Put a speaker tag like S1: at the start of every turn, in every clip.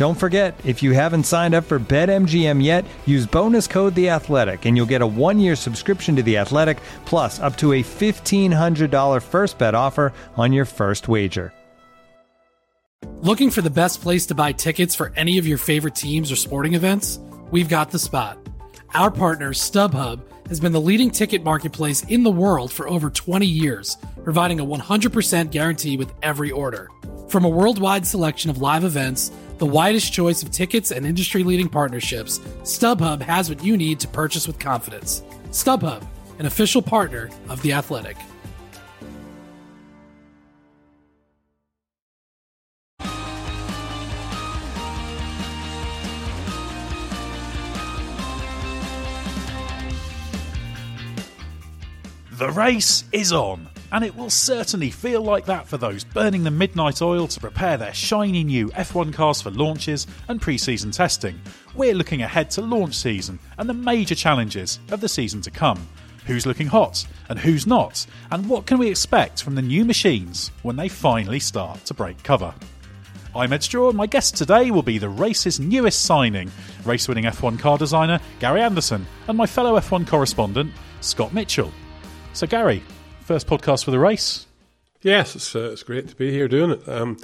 S1: Don't forget, if you haven't signed up for BetMGM yet, use bonus code The Athletic, and you'll get a one-year subscription to The Athletic, plus up to a fifteen hundred dollar first bet offer on your first wager.
S2: Looking for the best place to buy tickets for any of your favorite teams or sporting events? We've got the spot. Our partner, StubHub, has been the leading ticket marketplace in the world for over 20 years, providing a 100% guarantee with every order. From a worldwide selection of live events, the widest choice of tickets and industry leading partnerships, StubHub has what you need to purchase with confidence. StubHub, an official partner of The Athletic.
S3: The race is on, and it will certainly feel like that for those burning the midnight oil to prepare their shiny new F1 cars for launches and pre season testing. We're looking ahead to launch season and the major challenges of the season to come. Who's looking hot and who's not, and what can we expect from the new machines when they finally start to break cover? I'm Edd Straw, and my guest today will be the race's newest signing, race winning F1 car designer Gary Anderson, and my fellow F1 correspondent Scott Mitchell. So, Gary, first podcast for the race.
S4: Yes, it's, uh, it's great to be here doing it. Um,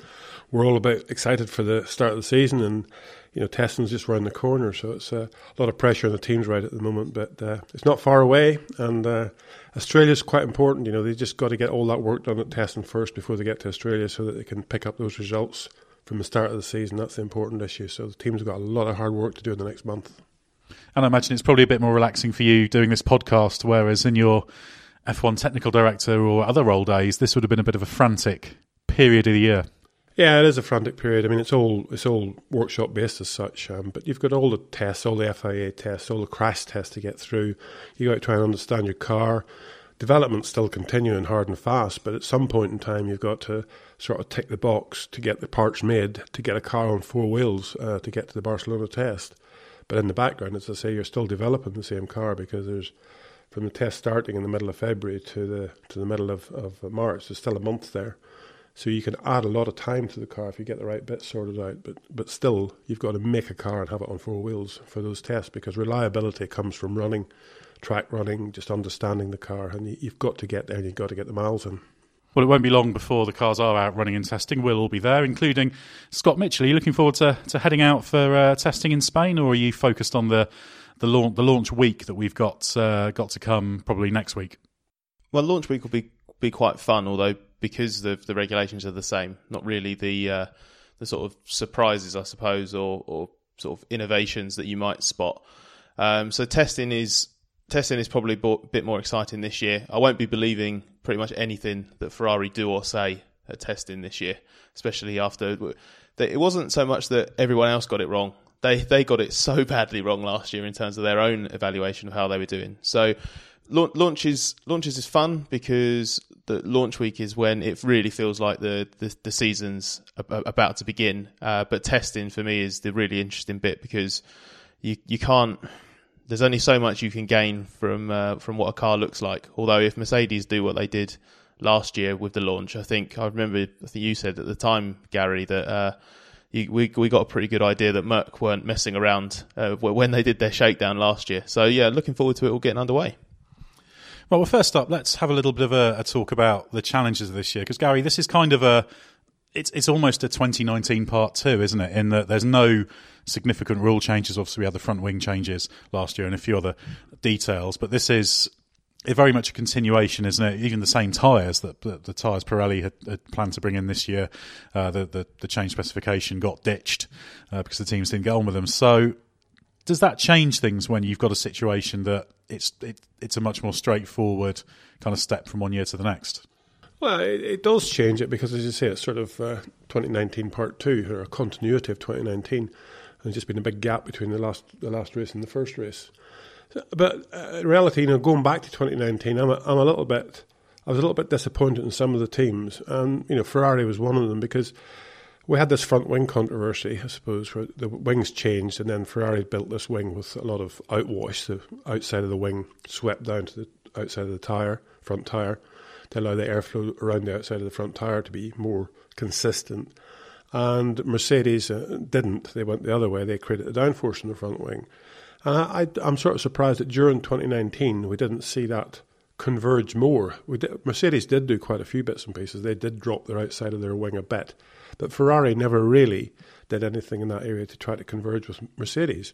S4: we're all about excited for the start of the season, and you know, testing's just around the corner, so it's uh, a lot of pressure on the teams right at the moment. But uh, it's not far away, and uh, Australia's quite important. You know, they just got to get all that work done at testing first before they get to Australia, so that they can pick up those results from the start of the season. That's the important issue. So the teams have got a lot of hard work to do in the next month.
S3: And I imagine it's probably a bit more relaxing for you doing this podcast, whereas in your F1 technical director or other role days, this would have been a bit of a frantic period of the year.
S4: Yeah, it is a frantic period. I mean, it's all it's all workshop based as such. Um, but you've got all the tests, all the FIA tests, all the crash tests to get through. You got to try and understand your car. Development's still continuing hard and fast, but at some point in time, you've got to sort of tick the box to get the parts made to get a car on four wheels uh, to get to the Barcelona test. But in the background, as I say, you're still developing the same car because there's from the test starting in the middle of February to the to the middle of, of March, there's still a month there. So you can add a lot of time to the car if you get the right bits sorted out. But but still, you've got to make a car and have it on four wheels for those tests because reliability comes from running, track running, just understanding the car, and you've got to get there and you've got to get the miles in.
S3: Well, it won't be long before the cars are out running and testing. We'll all be there, including Scott Mitchell. Are you looking forward to, to heading out for uh, testing in Spain, or are you focused on the the launch the launch week that we've got uh, got to come probably next week?
S5: Well, launch week will be be quite fun, although because the the regulations are the same, not really the uh, the sort of surprises, I suppose, or or sort of innovations that you might spot. Um, so testing is testing is probably a bit more exciting this year. I won't be believing pretty much anything that Ferrari do or say at testing this year, especially after it wasn't so much that everyone else got it wrong they they got it so badly wrong last year in terms of their own evaluation of how they were doing. So launches launches is fun because the launch week is when it really feels like the the, the season's about to begin. Uh, but testing for me is the really interesting bit because you you can't. There's only so much you can gain from uh, from what a car looks like. Although if Mercedes do what they did last year with the launch, I think I remember I think you said at the time, Gary, that. Uh, you, we we got a pretty good idea that Merc weren't messing around uh, when they did their shakedown last year. So yeah, looking forward to it all getting underway.
S3: Well, well, first up, let's have a little bit of a, a talk about the challenges of this year because Gary, this is kind of a it's it's almost a 2019 part two, isn't it? In that there's no significant rule changes. Obviously, we had the front wing changes last year and a few other details, but this is very much a continuation, isn't it? Even the same tyres that, that, the tyres Pirelli had, had, planned to bring in this year, uh, the, the, the change specification got ditched uh, because the teams didn't get on with them. So, does that change things when you've got a situation that it's it, it's a much more straightforward kind of step from one year to the next?
S4: Well, it, it does change it because, as you say, it's sort of uh, 2019 part two or a continuity of 2019. There's just been a big gap between the last the last race and the first race. But uh, in reality, you know, going back to 2019, I'm a, I'm a little bit, I was a little bit disappointed in some of the teams, and you know, Ferrari was one of them because we had this front wing controversy, I suppose, where the wings changed, and then Ferrari built this wing with a lot of outwash. The outside of the wing swept down to the outside of the tire, front tire, to allow the airflow around the outside of the front tire to be more consistent. And Mercedes uh, didn't; they went the other way. They created a downforce in the front wing. I, am sort of surprised that during 2019 we didn't see that converge more. Did, Mercedes did do quite a few bits and pieces. They did drop their outside of their wing a bit, but Ferrari never really did anything in that area to try to converge with Mercedes.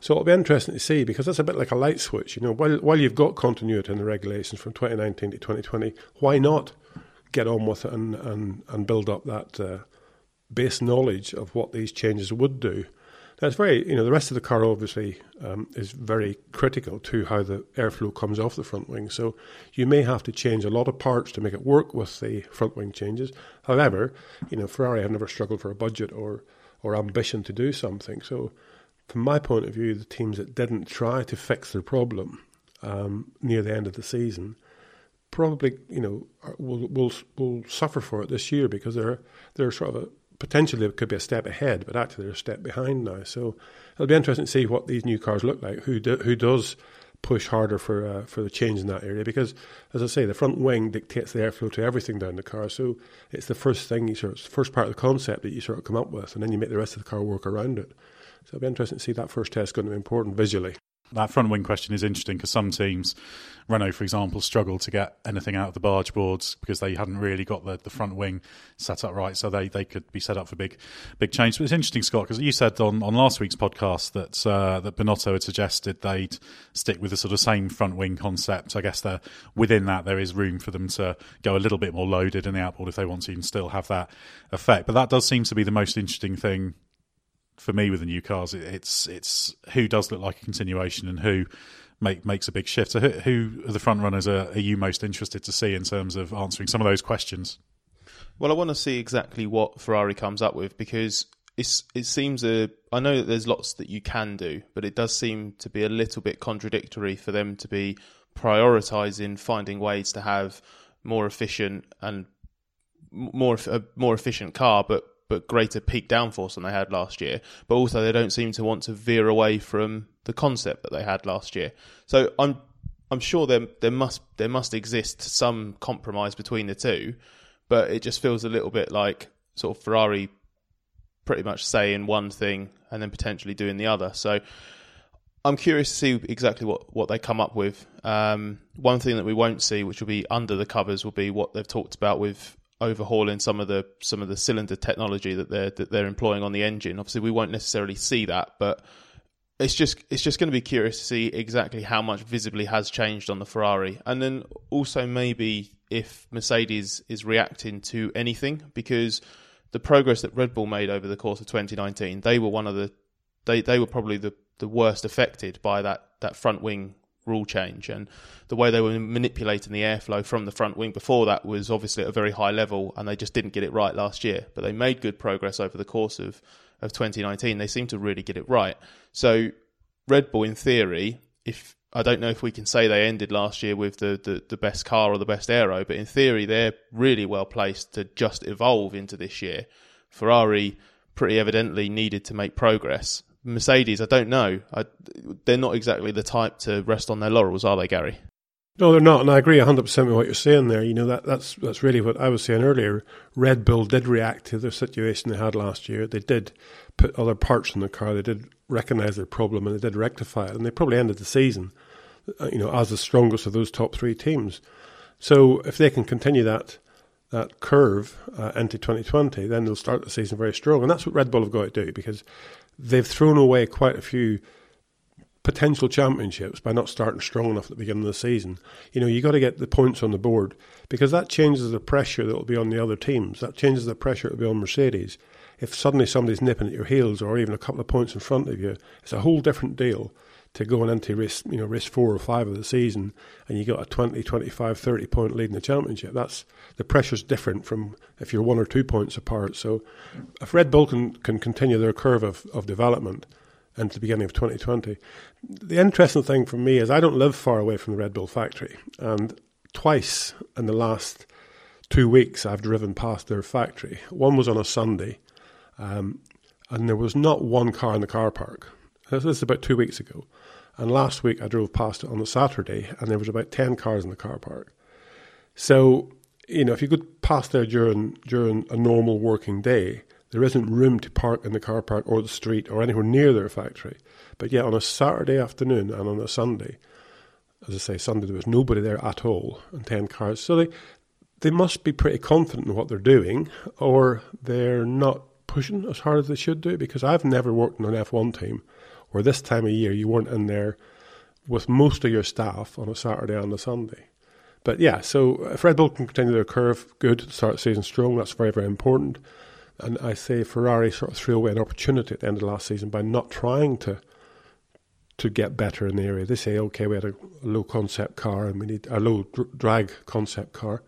S4: So it'll be interesting to see because that's a bit like a light switch. You know, while while you've got continuity in the regulations from 2019 to 2020, why not get on with it and and, and build up that uh, base knowledge of what these changes would do? It's very, you know, the rest of the car obviously um, is very critical to how the airflow comes off the front wing. So you may have to change a lot of parts to make it work with the front wing changes. However, you know, Ferrari have never struggled for a budget or, or ambition to do something. So from my point of view, the teams that didn't try to fix their problem um, near the end of the season probably, you know, will will will suffer for it this year because they're they're sort of a potentially it could be a step ahead, but actually they're a step behind now. So it'll be interesting to see what these new cars look like. Who do, who does push harder for uh, for the change in that area? Because as I say, the front wing dictates the airflow to everything down the car. So it's the first thing you sort of first part of the concept that you sort of come up with, and then you make the rest of the car work around it. So it'll be interesting to see that first test going to be important visually.
S3: That front wing question is interesting because some teams, Renault for example, struggled to get anything out of the barge boards because they hadn't really got the, the front wing set up right, so they, they could be set up for big big change. But it's interesting, Scott, because you said on, on last week's podcast that uh, that Binotto had suggested they'd stick with the sort of same front wing concept. I guess within that there is room for them to go a little bit more loaded in the outboard if they want to and still have that effect. But that does seem to be the most interesting thing for me with the new cars, it's it's who does look like a continuation and who make makes a big shift. So, who, who are the front runners are, are you most interested to see in terms of answering some of those questions?
S5: Well, I want to see exactly what Ferrari comes up with because it's it seems a. I know that there's lots that you can do, but it does seem to be a little bit contradictory for them to be prioritizing finding ways to have more efficient and more a more efficient car, but but greater peak downforce than they had last year. But also, they don't seem to want to veer away from the concept that they had last year. So I'm I'm sure there there must there must exist some compromise between the two, but it just feels a little bit like sort of Ferrari pretty much saying one thing and then potentially doing the other. So I'm curious to see exactly what, what they come up with. Um, one thing that we won't see, which will be under the covers, will be what they've talked about with overhauling some of the some of the cylinder technology that they're that they're employing on the engine. Obviously, we won't necessarily see that, but it's just it's just going to be curious to see exactly how much visibly has changed on the Ferrari, and then also maybe if Mercedes is reacting to anything because the progress that Red Bull made over the course of 2019, they were one of the they they were probably the the worst affected by that that front wing rule change. And the way they were manipulating the airflow from the front wing before that was obviously at a very high level and they just didn't get it right last year. But they made good progress over the course of of 2019 they seem to really get it right. So Red Bull in theory if I don't know if we can say they ended last year with the, the, the best car or the best aero, but in theory they're really well placed to just evolve into this year. Ferrari pretty evidently needed to make progress Mercedes, I don't know. I, they're not exactly the type to rest on their laurels, are they, Gary?
S4: No, they're not, and I agree 100% with what you're saying there. You know, that, that's that's really what I was saying earlier. Red Bull did react to the situation they had last year. They did put other parts in the car. They did recognise their problem, and they did rectify it. And they probably ended the season, uh, you know, as the strongest of those top three teams. So if they can continue that that curve uh, into 2020, then they'll start the season very strong. And that's what Red Bull have got to do because they've thrown away quite a few potential championships by not starting strong enough at the beginning of the season. You know, you got to get the points on the board because that changes the pressure that will be on the other teams. That changes the pressure that will be on Mercedes. If suddenly somebody's nipping at your heels or even a couple of points in front of you, it's a whole different deal to going into race, you know, race four or five of the season and you got a 20, 25, 30 point lead in the championship. That's the pressure's different from if you're one or two points apart. So if Red Bull can, can continue their curve of, of development into the beginning of 2020, the interesting thing for me is I don't live far away from the Red Bull factory. And twice in the last two weeks I've driven past their factory. One was on a Sunday. Um, and there was not one car in the car park. This is about two weeks ago. And last week I drove past it on a Saturday and there was about 10 cars in the car park. So, you know, if you go past there during, during a normal working day, there isn't room to park in the car park or the street or anywhere near their factory. But yet on a Saturday afternoon and on a Sunday, as I say, Sunday there was nobody there at all and 10 cars. So they, they must be pretty confident in what they're doing or they're not pushing as hard as they should do because I've never worked in an F1 team where this time of year you weren't in there with most of your staff on a Saturday and a Sunday. But yeah, so if Red Bull can continue their curve, good, start season strong, that's very, very important. And I say Ferrari sort of threw away an opportunity at the end of last season by not trying to to get better in the area. They say, okay, we had a, a low concept car and we need a low dr- drag concept car.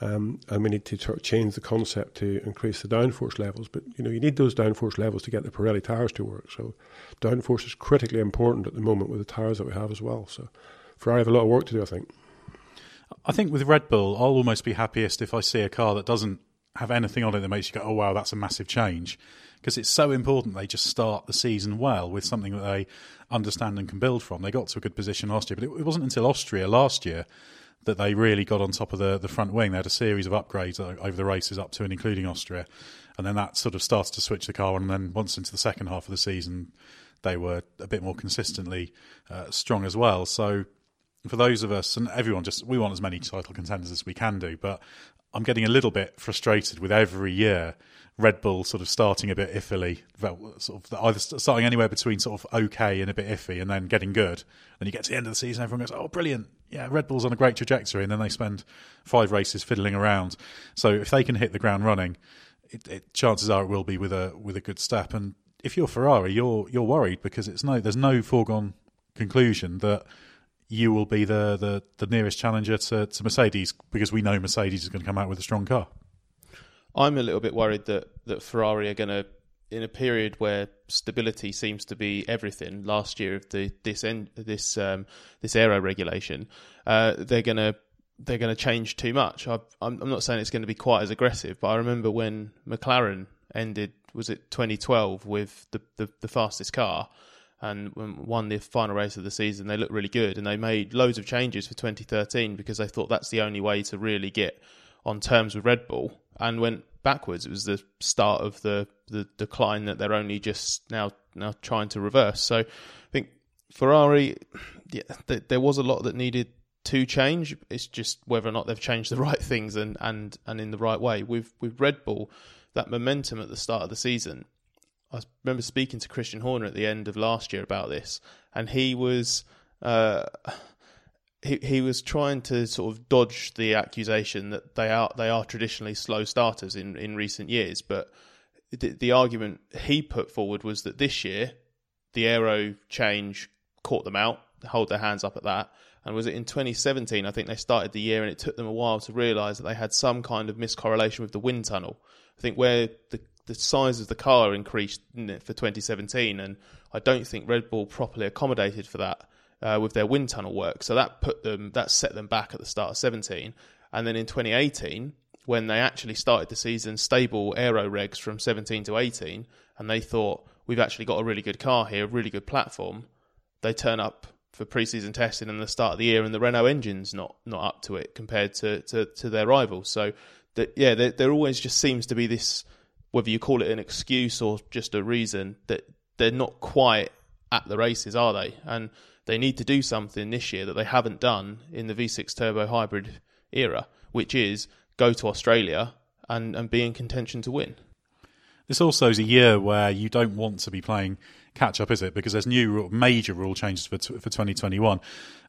S4: Um, and we need to sort of change the concept to increase the downforce levels. But you know, you need those downforce levels to get the Pirelli tires to work. So downforce is critically important at the moment with the tires that we have as well. So Ferrari have a lot of work to do, I think.
S3: I think with Red Bull, I'll almost be happiest if I see a car that doesn't have anything on it that makes you go, "Oh wow, that's a massive change," because it's so important they just start the season well with something that they understand and can build from. They got to a good position last year, but it, it wasn't until Austria last year that they really got on top of the, the front wing. They had a series of upgrades over the races up to and including Austria. And then that sort of started to switch the car. And then once into the second half of the season, they were a bit more consistently uh, strong as well. So for those of us, and everyone just, we want as many title contenders as we can do. But I'm getting a little bit frustrated with every year Red Bull sort of starting a bit iffily, sort of either starting anywhere between sort of okay and a bit iffy, and then getting good. Then you get to the end of the season, everyone goes, "Oh, brilliant! Yeah, Red Bull's on a great trajectory," and then they spend five races fiddling around. So if they can hit the ground running, it, it, chances are it will be with a with a good step. And if you're Ferrari, you're you're worried because it's no there's no foregone conclusion that you will be the the, the nearest challenger to, to Mercedes because we know Mercedes is going to come out with a strong car.
S5: I'm a little bit worried that that Ferrari are going to, in a period where stability seems to be everything. Last year of the this end, this um, this aero regulation, uh, they're to they're to change too much. I, I'm, I'm not saying it's going to be quite as aggressive, but I remember when McLaren ended was it 2012 with the, the, the fastest car and won the final race of the season. They looked really good and they made loads of changes for 2013 because they thought that's the only way to really get on terms with Red Bull and went backwards. It was the start of the, the decline that they're only just now now trying to reverse. So I think Ferrari, yeah, th- there was a lot that needed to change. It's just whether or not they've changed the right things and, and, and in the right way. With with Red Bull, that momentum at the start of the season. I remember speaking to Christian Horner at the end of last year about this, and he was. Uh, he he was trying to sort of dodge the accusation that they are they are traditionally slow starters in, in recent years, but the, the argument he put forward was that this year the aero change caught them out, hold their hands up at that. And was it in 2017? I think they started the year, and it took them a while to realise that they had some kind of miscorrelation with the wind tunnel. I think where the the size of the car increased for 2017, and I don't think Red Bull properly accommodated for that uh, with their wind tunnel work. So that put them, that set them back at the start of 17. And then in 2018, when they actually started the season stable aero regs from 17 to 18, and they thought we've actually got a really good car here, a really good platform, they turn up for preseason testing and the start of the year, and the Renault engine's not not up to it compared to to, to their rivals. So yeah, there, there always just seems to be this, whether you call it an excuse or just a reason that they're not quite at the races, are they? And they need to do something this year that they haven't done in the V6 turbo hybrid era, which is go to Australia and, and be in contention to win.
S3: This also is a year where you don't want to be playing catch up, is it? Because there's new major rule changes for for 2021.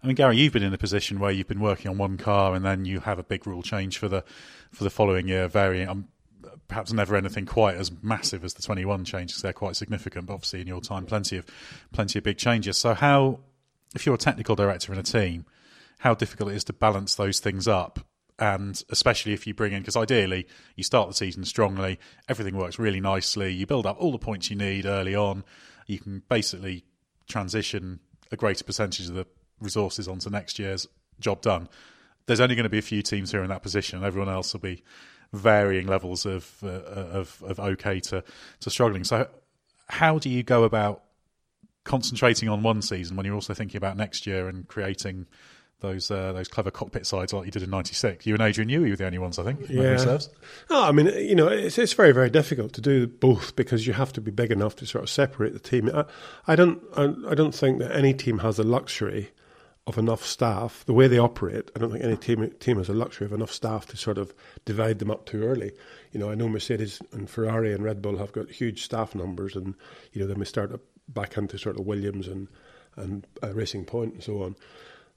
S3: I mean, Gary, you've been in a position where you've been working on one car and then you have a big rule change for the for the following year, varying. Um, perhaps never anything quite as massive as the 21 changes. They're quite significant, but obviously in your time, plenty of plenty of big changes. So, how, if you're a technical director in a team, how difficult it is to balance those things up. And especially if you bring in because ideally you start the season strongly everything works really nicely you build up all the points you need early on you can basically transition a greater percentage of the resources onto next year's job done. There's only going to be a few teams who are in that position and everyone else will be varying levels of uh, of, of okay to, to struggling. So how do you go about concentrating on one season when you're also thinking about next year and creating those uh, those clever cockpit sides like you did in '96. You and Adrian Newey were the only ones, I think.
S4: Yeah. Oh, I mean, you know, it's, it's very very difficult to do both because you have to be big enough to sort of separate the team. I, I don't I, I don't think that any team has the luxury of enough staff. The way they operate, I don't think any team team has a luxury of enough staff to sort of divide them up too early. You know, I know Mercedes and Ferrari and Red Bull have got huge staff numbers, and you know they may start up back into sort of Williams and and uh, Racing Point and so on.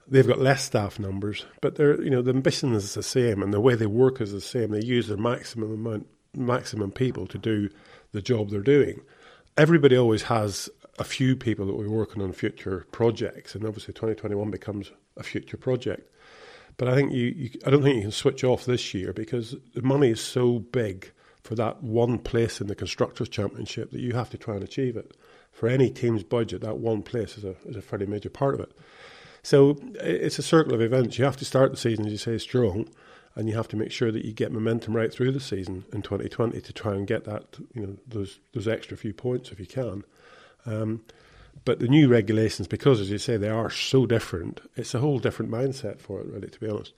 S4: They've got less staff numbers, but they're you know the ambition is the same and the way they work is the same. They use their maximum amount, maximum people to do the job they're doing. Everybody always has a few people that we're working on future projects, and obviously 2021 becomes a future project. But I think you, you, I don't think you can switch off this year because the money is so big for that one place in the constructors' championship that you have to try and achieve it. For any team's budget, that one place is a is a fairly major part of it. So it's a circle of events. You have to start the season, as you say, strong, and you have to make sure that you get momentum right through the season in 2020 to try and get that, you know, those those extra few points if you can. Um, but the new regulations, because as you say, they are so different, it's a whole different mindset for it, really, to be honest.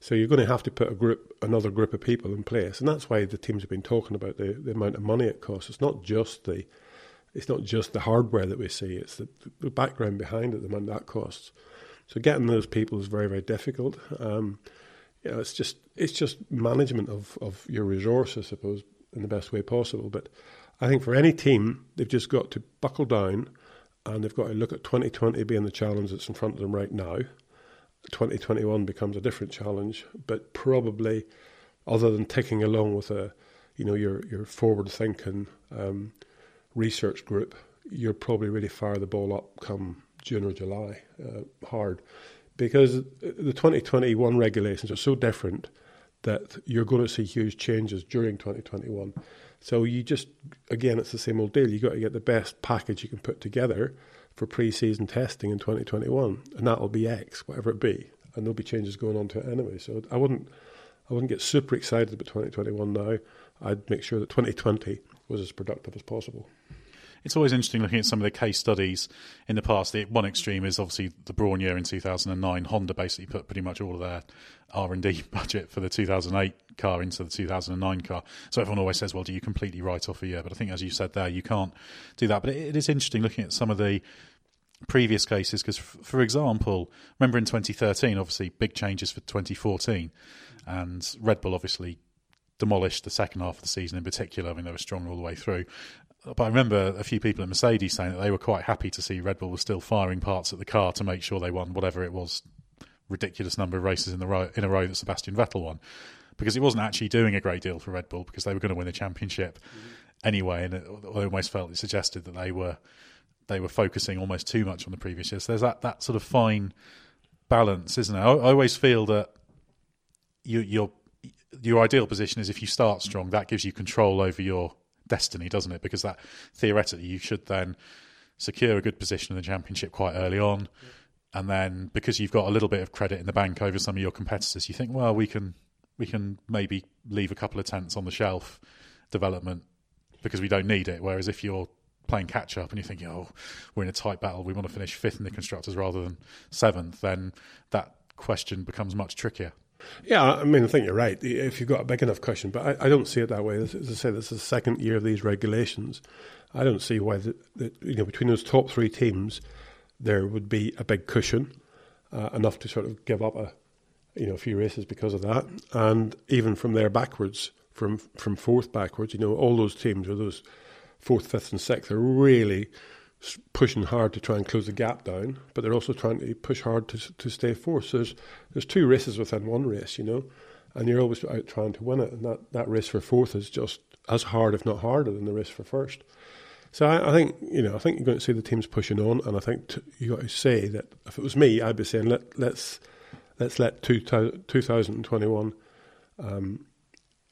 S4: So you're going to have to put a group, another group of people in place, and that's why the teams have been talking about the, the amount of money it costs. It's not just the, it's not just the hardware that we see; it's the, the background behind it, the amount that costs. So getting those people is very very difficult. Um, you know, it's just it's just management of of your resource, I suppose, in the best way possible. But I think for any team, they've just got to buckle down, and they've got to look at 2020 being the challenge that's in front of them right now. 2021 becomes a different challenge, but probably other than ticking along with a you know your your forward thinking um, research group, you're probably really fire the ball up come June or July uh, hard because the 2021 regulations are so different that you're going to see huge changes during 2021. So you just, again, it's the same old deal. You've got to get the best package you can put together for pre-season testing in 2021, and that'll be X, whatever it be, and there'll be changes going on to it anyway. So I wouldn't, I wouldn't get super excited about 2021 now. I'd make sure that 2020 was as productive as possible
S3: it's always interesting looking at some of the case studies in the past. The one extreme is obviously the Brawn year in 2009. Honda basically put pretty much all of their R and D budget for the 2008 car into the 2009 car. So everyone always says, "Well, do you completely write off a year?" But I think, as you said there, you can't do that. But it, it is interesting looking at some of the previous cases because, for example, remember in 2013, obviously big changes for 2014, and Red Bull obviously demolished the second half of the season in particular. I mean, they were strong all the way through but I remember a few people at Mercedes saying that they were quite happy to see Red Bull was still firing parts at the car to make sure they won whatever it was ridiculous number of races in the row, in a row that Sebastian Vettel won. Because it wasn't actually doing a great deal for Red Bull because they were going to win the championship mm-hmm. anyway and it, I almost felt it suggested that they were they were focusing almost too much on the previous year so there's that, that sort of fine balance isn't it I, I always feel that you, your your ideal position is if you start strong that gives you control over your destiny, doesn't it? Because that theoretically you should then secure a good position in the championship quite early on. And then because you've got a little bit of credit in the bank over some of your competitors, you think, well, we can we can maybe leave a couple of tents on the shelf development because we don't need it. Whereas if you're playing catch up and you're thinking, oh, we're in a tight battle, we want to finish fifth in the constructors rather than seventh, then that question becomes much trickier.
S4: Yeah, I mean, I think you're right. If you've got a big enough cushion, but I, I don't see it that way. As I say, this is the second year of these regulations. I don't see why the, the you know between those top three teams there would be a big cushion uh, enough to sort of give up a you know, a few races because of that, and even from there backwards, from from fourth backwards, you know, all those teams or those fourth, fifth, and sixth are really pushing hard to try and close the gap down, but they're also trying to push hard to to stay fourth. So there's there's two races within one race, you know, and you're always out trying to win it, and that that race for fourth is just as hard, if not harder, than the race for first. So I, I, think you know I think you're going to see the teams pushing on, and I think t- you got to say that if it was me, I'd be saying let let's let's let two, 2021 um,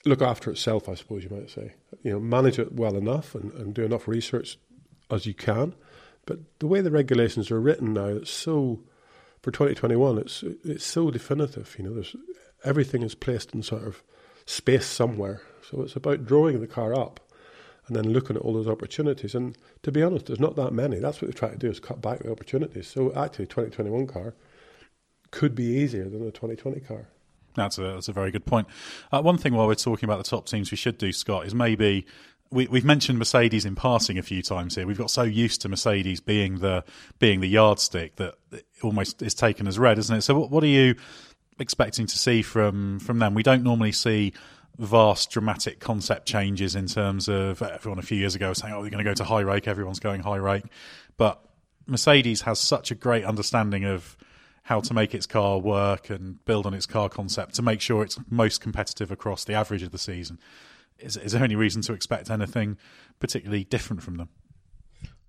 S4: look after itself. I suppose you might say you know manage it well enough and, and do enough research as you can. But the way the regulations are written now, it's so for 2021. It's it's so definitive. You know, there's everything is placed in sort of space somewhere. So it's about drawing the car up and then looking at all those opportunities. And to be honest, there's not that many. That's what they try to do is cut back the opportunities. So actually, 2021 car could be easier than a 2020 car.
S3: That's a, that's a very good point. Uh, one thing while we're talking about the top teams we should do, Scott, is maybe we, have mentioned Mercedes in passing a few times here. We've got so used to Mercedes being the being the yardstick that almost is taken as read, isn't it? So, what, what are you expecting to see from from them? We don't normally see vast dramatic concept changes in terms of everyone a few years ago was saying, "Oh, we're going to go to high rake." Everyone's going high rake, but Mercedes has such a great understanding of how to make its car work and build on its car concept to make sure it's most competitive across the average of the season. Is, is there any reason to expect anything particularly different from them?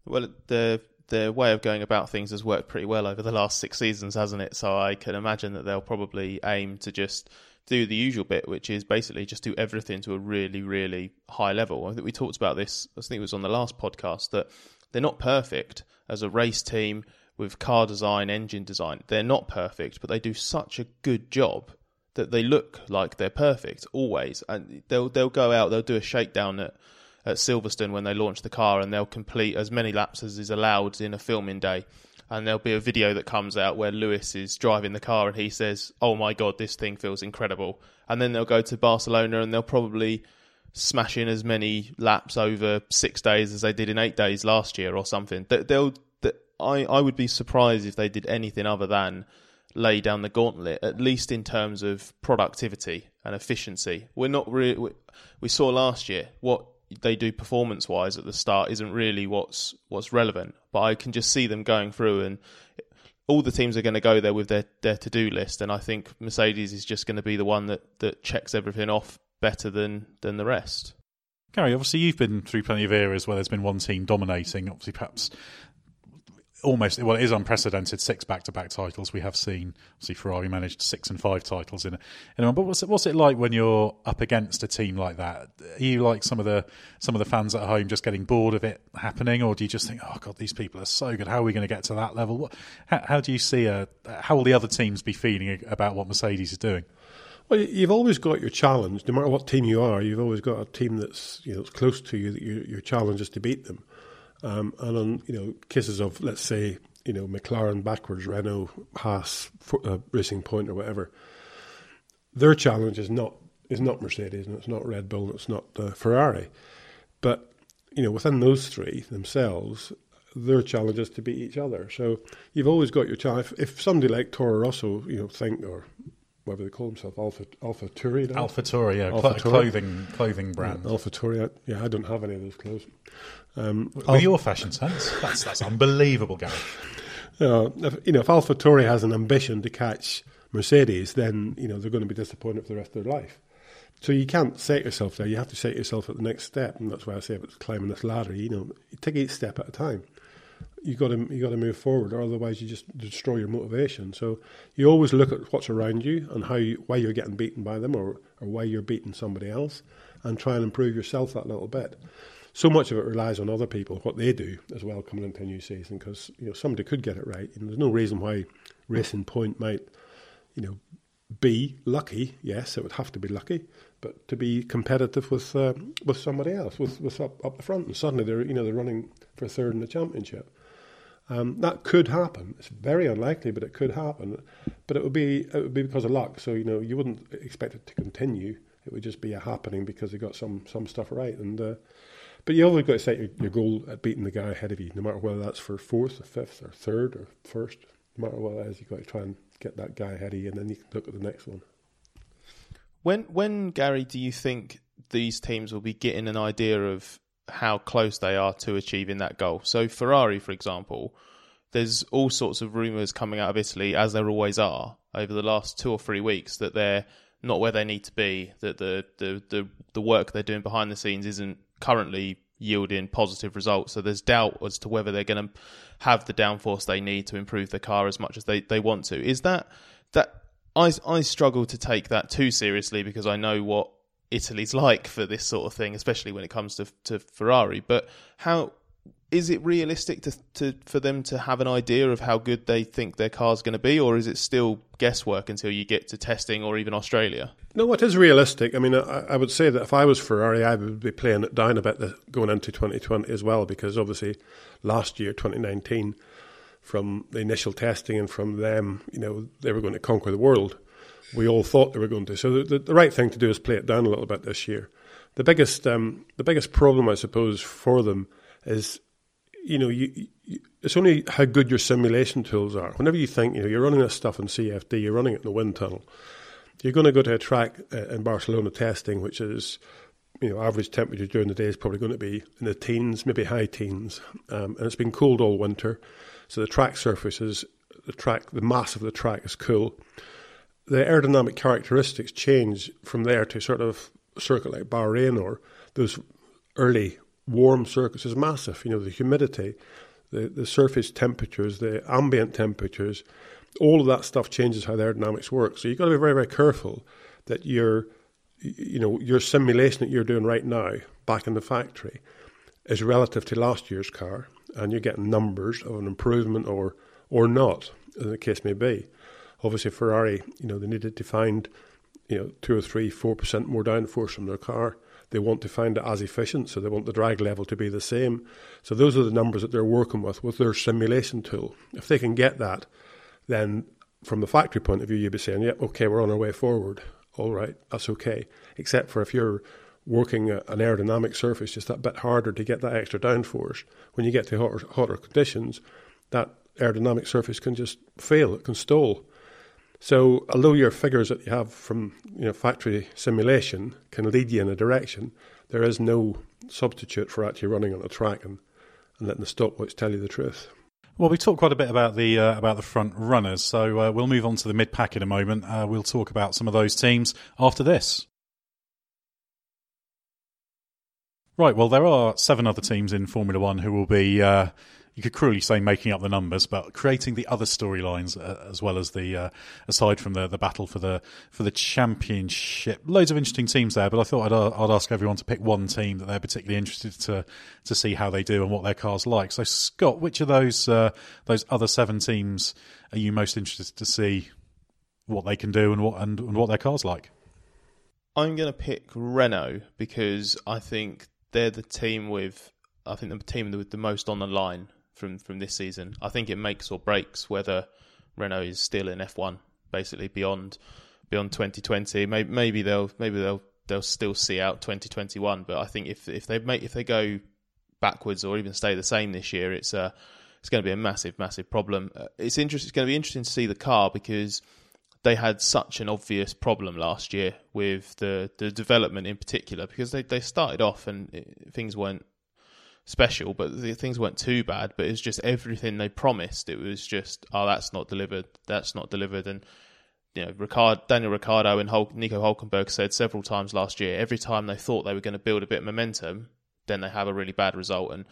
S5: Well, the the way of going about things has worked pretty well over the last six seasons, hasn't it? So I can imagine that they'll probably aim to just do the usual bit, which is basically just do everything to a really, really high level. I think we talked about this, I think it was on the last podcast, that they're not perfect as a race team with car design, engine design. They're not perfect, but they do such a good job that they look like they're perfect always. And they'll they'll go out, they'll do a shakedown at at Silverstone when they launch the car, and they'll complete as many laps as is allowed in a filming day and there'll be a video that comes out where Lewis is driving the car and he says, "Oh my god, this thing feels incredible." And then they'll go to Barcelona and they'll probably smash in as many laps over 6 days as they did in 8 days last year or something. They'll I I would be surprised if they did anything other than lay down the gauntlet at least in terms of productivity and efficiency. We're not really we, we saw last year what they do performance wise at the start isn't really what's what's relevant. But I can just see them going through and all the teams are going to go there with their, their to do list, and I think Mercedes is just going to be the one that, that checks everything off better than than the rest.
S3: Gary, obviously you've been through plenty of eras where there's been one team dominating. Obviously, perhaps almost well, it is unprecedented. Six back-to-back titles we have seen. Obviously, Ferrari managed six and five titles in. In but what's it, what's it like when you're up against a team like that? Are you like some of the some of the fans at home just getting bored of it happening, or do you just think, oh god, these people are so good? How are we going to get to that level? What, how, how, do you see a, how will the other teams be feeling about what Mercedes is doing?
S4: Well, you've always got your challenge, no matter what team you are. You've always got a team that's you know that's close to you that your challenge is to beat them. Um, and on you know cases of let's say you know McLaren backwards, Renault, Haas, uh, Racing Point, or whatever, their challenge is not is not Mercedes and it's not Red Bull and it's not uh, Ferrari, but you know within those three themselves, their challenge is to beat each other. So you've always got your challenge. If, if somebody like Toro Rosso, you know, think or whatever they call themselves, Alpha Alpha Tauri.
S3: Alpha Tauri, yeah, Alpha Cl- clothing clothing brand.
S4: Yeah, Alpha Tauri. Yeah, I don't have any of those clothes.
S3: Um, With your fashion sense, that's that's unbelievable, Gary.
S4: Uh, if, you know, if Alpha Tauri has an ambition to catch Mercedes, then you know they're going to be disappointed for the rest of their life. So you can't set yourself there. You have to set yourself at the next step, and that's why I say about climbing this ladder. You know, take each step at a time. You got to you got to move forward, or otherwise you just destroy your motivation. So you always look at what's around you and how you, why you're getting beaten by them, or or why you're beating somebody else, and try and improve yourself that little bit so much of it relies on other people, what they do as well coming into a new season, because you know somebody could get it right. And there's no reason why Racing Point might, you know, be lucky. Yes, it would have to be lucky, but to be competitive with uh, with somebody else, with with up, up the front, and suddenly they're you know they're running for third in the championship. Um, that could happen. It's very unlikely, but it could happen. But it would be it would be because of luck. So you know you wouldn't expect it to continue. It would just be a happening because they got some some stuff right. And uh, but you always got to set your, your, goal at beating the guy ahead of you, no matter whether that's for fourth or fifth or third or first. No matter what it is, you've got to try and get that guy ahead of you, and then you can look at the next one.
S5: When when Gary, do you think these teams will be getting an idea of how close they are to achieving that goal? So Ferrari, for example, there's all sorts of rumours coming out of Italy, as there always are, over the last two or three weeks, that they're not where they need to be, that the the the, the work they're doing behind the scenes isn't currently yielding positive results. So there's doubt as to whether they're going to have the downforce they need to improve the car as much as they, they want to. Is that that I I struggle to take that too seriously because I know what Italy's like for this sort of thing, especially when it comes to to Ferrari. But how is it realistic to, to for them to have an idea of how good they think their car's going to be, or is it still guesswork until you get to testing or even Australia?
S4: No, it is realistic. I mean, I, I would say that if I was Ferrari, I would be playing it down a bit going into 2020 as well, because obviously last year, 2019, from the initial testing and from them, you know, they were going to conquer the world. We all thought they were going to. So the, the, the right thing to do is play it down a little bit this year. The biggest, um, the biggest problem, I suppose, for them is you know, you, you, it's only how good your simulation tools are. Whenever you think, you know, you're running this stuff in CFD, you're running it in the wind tunnel. You're going to go to a track uh, in Barcelona testing, which is, you know, average temperature during the day is probably going to be in the teens, maybe high teens, um, and it's been cold all winter. So the track surface is the track, the mass of the track is cool. The aerodynamic characteristics change from there to sort of circuit like Bahrain or those early warm circuits is massive. You know, the humidity, the, the surface temperatures, the ambient temperatures, all of that stuff changes how the aerodynamics work. So you've got to be very, very careful that your, you know, your simulation that you're doing right now back in the factory is relative to last year's car, and you're getting numbers of an improvement or or not, as the case may be. Obviously, Ferrari, you know, they needed to find, you know, two or three, four percent more downforce from their car they want to find it as efficient, so they want the drag level to be the same. So those are the numbers that they're working with with their simulation tool. If they can get that, then from the factory point of view, you'd be saying, "Yeah, okay, we're on our way forward. All right, that's okay." Except for if you're working an aerodynamic surface just that bit harder to get that extra downforce. When you get to hotter, hotter conditions, that aerodynamic surface can just fail. It can stall. So, although your figures that you have from you know factory simulation can lead you in a direction, there is no substitute for actually running on a track and, and letting the stopwatch tell you the truth.
S3: Well, we talked quite a bit about the uh, about the front runners, so uh, we'll move on to the mid pack in a moment. Uh, we'll talk about some of those teams after this. Right. Well, there are seven other teams in Formula One who will be uh, you could cruelly say making up the numbers, but creating the other storylines uh, as well as the uh, aside from the the battle for the for the championship. Loads of interesting teams there, but I thought I'd, uh, I'd ask everyone to pick one team that they're particularly interested to to see how they do and what their cars like. So, Scott, which of those uh, those other seven teams are you most interested to see what they can do and what and, and what their cars like?
S5: I'm going to pick Renault because I think they're the team with I think the team with the most on the line from from this season. I think it makes or breaks whether Renault is still in F1 basically beyond beyond 2020. Maybe, maybe they'll maybe they'll they'll still see out 2021. But I think if if they make if they go backwards or even stay the same this year, it's uh it's going to be a massive massive problem. Uh, it's interesting. It's going to be interesting to see the car because they had such an obvious problem last year with the the development in particular because they they started off and it, things weren't special, but the things weren't too bad. But it's just everything they promised. It was just, oh, that's not delivered. That's not delivered. And you know, Ricard, Daniel Ricciardo and Nico Hulkenberg said several times last year. Every time they thought they were going to build a bit of momentum, then they have a really bad result. And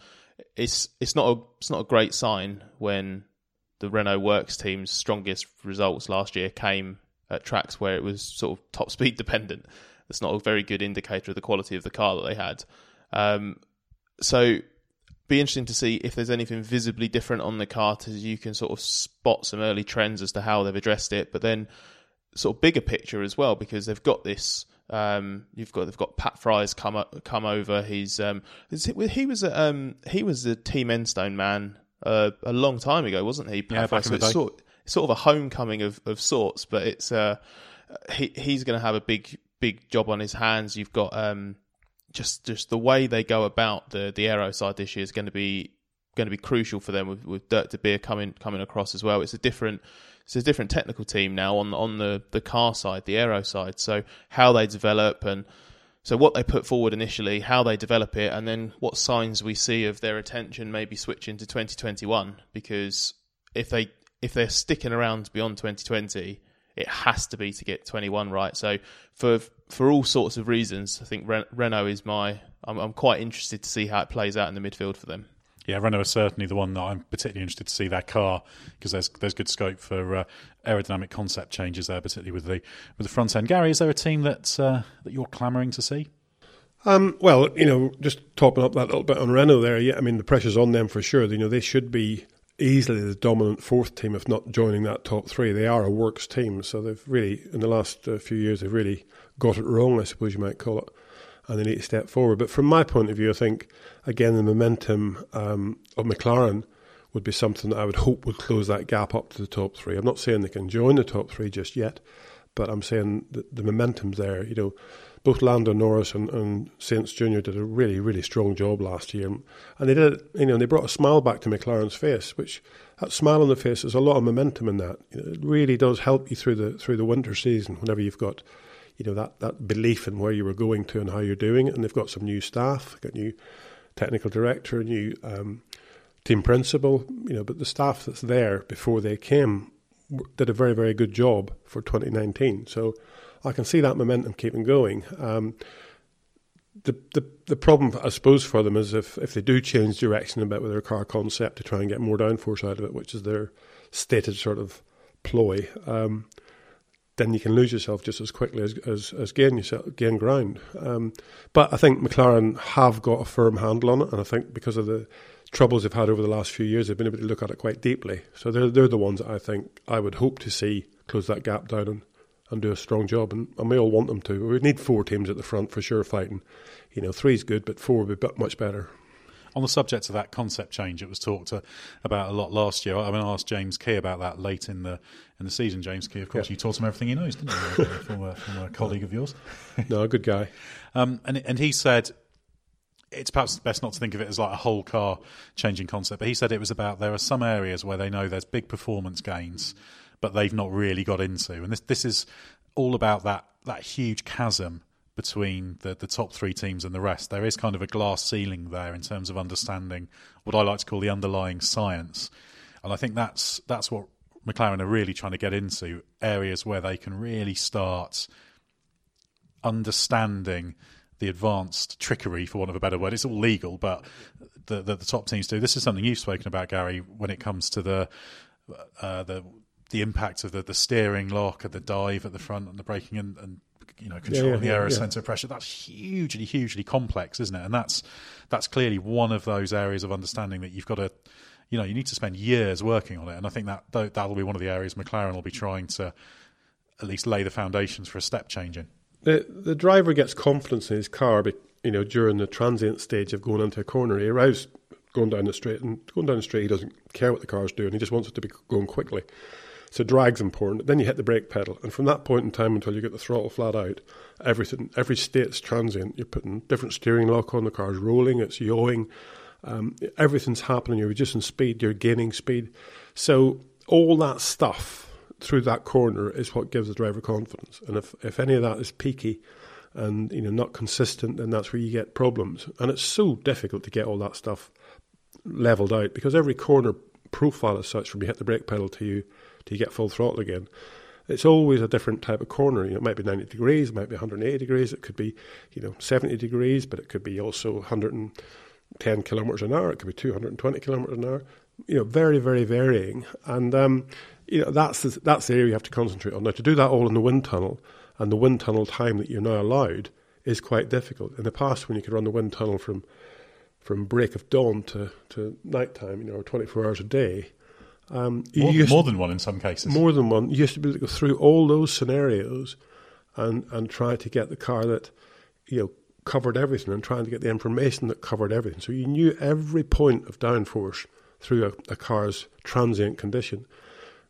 S5: it's it's not a it's not a great sign when the Renault Works team's strongest results last year came at tracks where it was sort of top speed dependent. It's not a very good indicator of the quality of the car that they had. Um, so be interesting to see if there's anything visibly different on the car as you can sort of spot some early trends as to how they've addressed it, but then sort of bigger picture as well because they've got this. Um, you've got they've got Pat Fry's come up, come over. He's um, he was a, um, he was a Team Enstone man uh, a long time ago, wasn't he?
S3: Pat yeah, Fry? back so in the day.
S5: Sort, sort of a homecoming of, of sorts, but it's uh, he he's going to have a big big job on his hands. You've got um, just just the way they go about the the aero side this year is going to be going to be crucial for them with, with Dirk De Beer coming coming across as well. It's a different it's a different technical team now on on the the car side, the aero side. So how they develop and so what they put forward initially, how they develop it, and then what signs we see of their attention maybe switching to 2021. Because if they if they're sticking around beyond 2020, it has to be to get 21 right. So for for all sorts of reasons, I think Renault is my. I'm, I'm quite interested to see how it plays out in the midfield for them.
S3: Yeah, Renault is certainly the one that I'm particularly interested to see their car because there's there's good scope for uh, aerodynamic concept changes there, particularly with the with the front end. Gary, is there a team that uh, that you're clamouring to see?
S4: Um, well, you know, just topping up that little bit on Renault there. Yeah, I mean the pressure's on them for sure. You know, they should be easily the dominant fourth team, if not joining that top three. They are a works team, so they've really, in the last uh, few years, they've really got it wrong, I suppose you might call it, and they need to step forward. But from my point of view, I think, again, the momentum um, of McLaren would be something that I would hope would close that gap up to the top three. I'm not saying they can join the top three just yet, but I'm saying the momentum's there. You know, both Lando Norris and, and Sainz Jr. did a really, really strong job last year. And they did you know, they brought a smile back to McLaren's face, which that smile on the face, there's a lot of momentum in that. You know, it really does help you through the through the winter season whenever you've got, you know, that, that belief in where you were going to and how you're doing. And they've got some new staff, got new technical director, new um, team principal, you know, but the staff that's there before they came did a very, very good job for 2019. So I can see that momentum keeping going. Um, the, the the problem, I suppose, for them is if, if they do change direction a bit with their car concept to try and get more downforce out of it, which is their stated sort of ploy, um, then you can lose yourself just as quickly as as, as gain yourself gain ground. Um, but I think McLaren have got a firm handle on it, and I think because of the troubles they've had over the last few years, they've been able to look at it quite deeply. So they're they're the ones that I think I would hope to see close that gap down and and do a strong job. And, and we all want them to. We need four teams at the front for sure fighting. You know, three's good, but four would be much better.
S3: On the subject of that concept change, it was talked to, about a lot last year. I mean, I asked James Key about that late in the in the season. James Key, of course, yeah. you taught him everything he knows, didn't you? from, a, from a colleague of yours.
S4: no, a good guy.
S3: Um, and and he said it's perhaps best not to think of it as like a whole car changing concept. But he said it was about there are some areas where they know there's big performance gains, but they've not really got into. And this this is all about that that huge chasm between the, the top three teams and the rest. There is kind of a glass ceiling there in terms of understanding what I like to call the underlying science. And I think that's that's what McLaren are really trying to get into areas where they can really start understanding the advanced trickery, for want of a better word. It's all legal, but the, the, the top teams do. This is something you've spoken about, Gary, when it comes to the uh, the the impact of the, the steering lock and the dive at the front and the braking and, and you know controlling yeah, yeah, the aero yeah, sensor pressure. That's hugely hugely complex isn't it? And that's that's clearly one of those areas of understanding that you've got to you know you need to spend years working on it. And i think that that'll be one of the areas mclaren will be trying to at least lay the foundations for a step change in.
S4: The the driver gets confidence in his car you know during the transient stage of going into a corner. He arrives going down the straight and going down the straight he doesn't care what the car's doing he just wants it to be going quickly so drag's important. Then you hit the brake pedal, and from that point in time until you get the throttle flat out, everything, every state's transient. You're putting different steering lock on the car's rolling, it's yawing, um, everything's happening. You're reducing speed, you're gaining speed. So all that stuff through that corner is what gives the driver confidence. And if if any of that is peaky and you know not consistent, then that's where you get problems. And it's so difficult to get all that stuff leveled out because every corner profile as such from you hit the brake pedal to you do you get full throttle again? It's always a different type of corner. You know, it might be 90 degrees, it might be 180 degrees, it could be, you know, 70 degrees, but it could be also 110 kilometers an hour, it could be 220 kilometers an hour. You know, very, very varying. And, um, you know, that's the, that's the area you have to concentrate on. Now, to do that all in the wind tunnel and the wind tunnel time that you're now allowed is quite difficult. In the past, when you could run the wind tunnel from from break of dawn to, to night time, you know, 24 hours a day,
S3: um, more, more than one in some cases.
S4: More than one. You used to be able to go through all those scenarios and and try to get the car that you know covered everything and trying to get the information that covered everything. So you knew every point of downforce through a, a car's transient condition.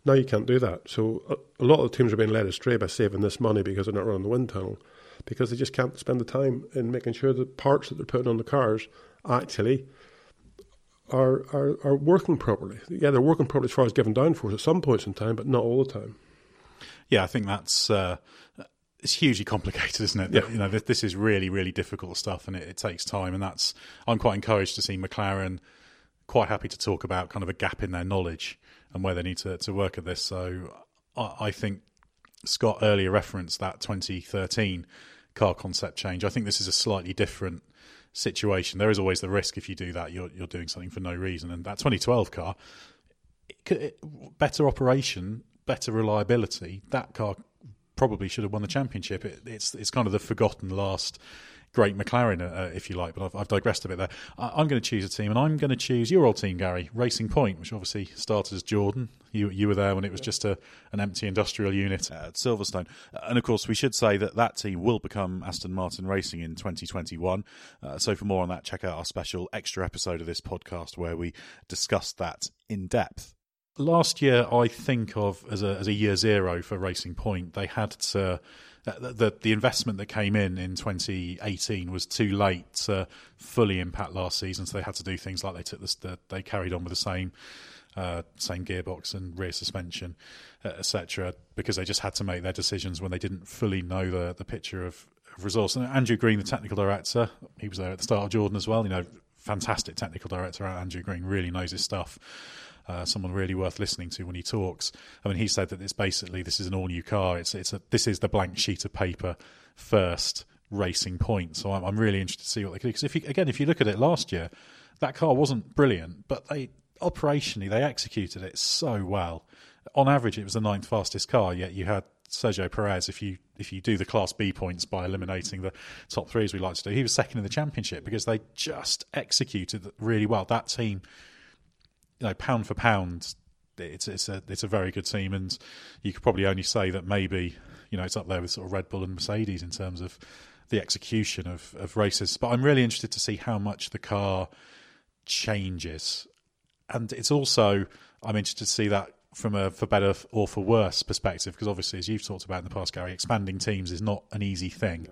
S4: Now you can't do that. So a, a, lot of the teams are being led astray by saving this money because they're not running the wind tunnel, because they just can't spend the time in making sure the parts that they're putting on the cars actually are, are, are working properly. Yeah, they're working properly as far as giving downforce at some points in time, but not all the time.
S3: Yeah, I think that's uh, it's hugely complicated, isn't it?
S4: Yeah.
S3: You know, this, this is really, really difficult stuff, and it, it takes time. And that's I'm quite encouraged to see McLaren quite happy to talk about kind of a gap in their knowledge and where they need to, to work at this. So I, I think Scott earlier referenced that 2013 car concept change. I think this is a slightly different situation. There is always the risk if you do that, you're you're doing something for no reason. And that 2012 car, it it, better operation, better reliability. That car probably should have won the championship. It, it's it's kind of the forgotten last great McLaren, uh, if you like. But I've, I've digressed a bit there. I, am going to choose a team, and I'm going to choose your old team, Gary, Racing Point, which obviously started as Jordan. You you were there when it was just a an empty industrial unit at Silverstone, and of course we should say that that team will become Aston Martin Racing in 2021. Uh, so for more on that, check out our special extra episode of this podcast where we discuss that in depth last year I think of as a as a year zero for Racing Point. They had to the, the, the investment that came in in 2018 was too late to fully impact last season, so they had to do things like they took the, they carried on with the same uh, same gearbox and rear suspension, uh, etc. Because they just had to make their decisions when they didn't fully know the the picture of, of resource. And Andrew Green, the technical director, he was there at the start of Jordan as well. You know, fantastic technical director, Andrew Green, really knows his stuff uh, someone really worth listening to when he talks. I mean, he said that it's basically this is an all new car. It's it's a this is the blank sheet of paper first racing point. So I'm, I'm really interested to see what they do. Because if you, again, if you look at it last year, that car wasn't brilliant, but they operationally they executed it so well. On average, it was the ninth fastest car. Yet you had Sergio Perez, if you if you do the Class B points by eliminating the top three as we like to do, he was second in the championship because they just executed really well. That team you know, pound for pound, it's it's a it's a very good team, and you could probably only say that maybe you know it's up there with sort of Red Bull and Mercedes in terms of the execution of of races. But I'm really interested to see how much the car changes, and it's also I'm interested to see that from a for better or for worse perspective because obviously as you've talked about in the past Gary expanding teams is not an easy thing.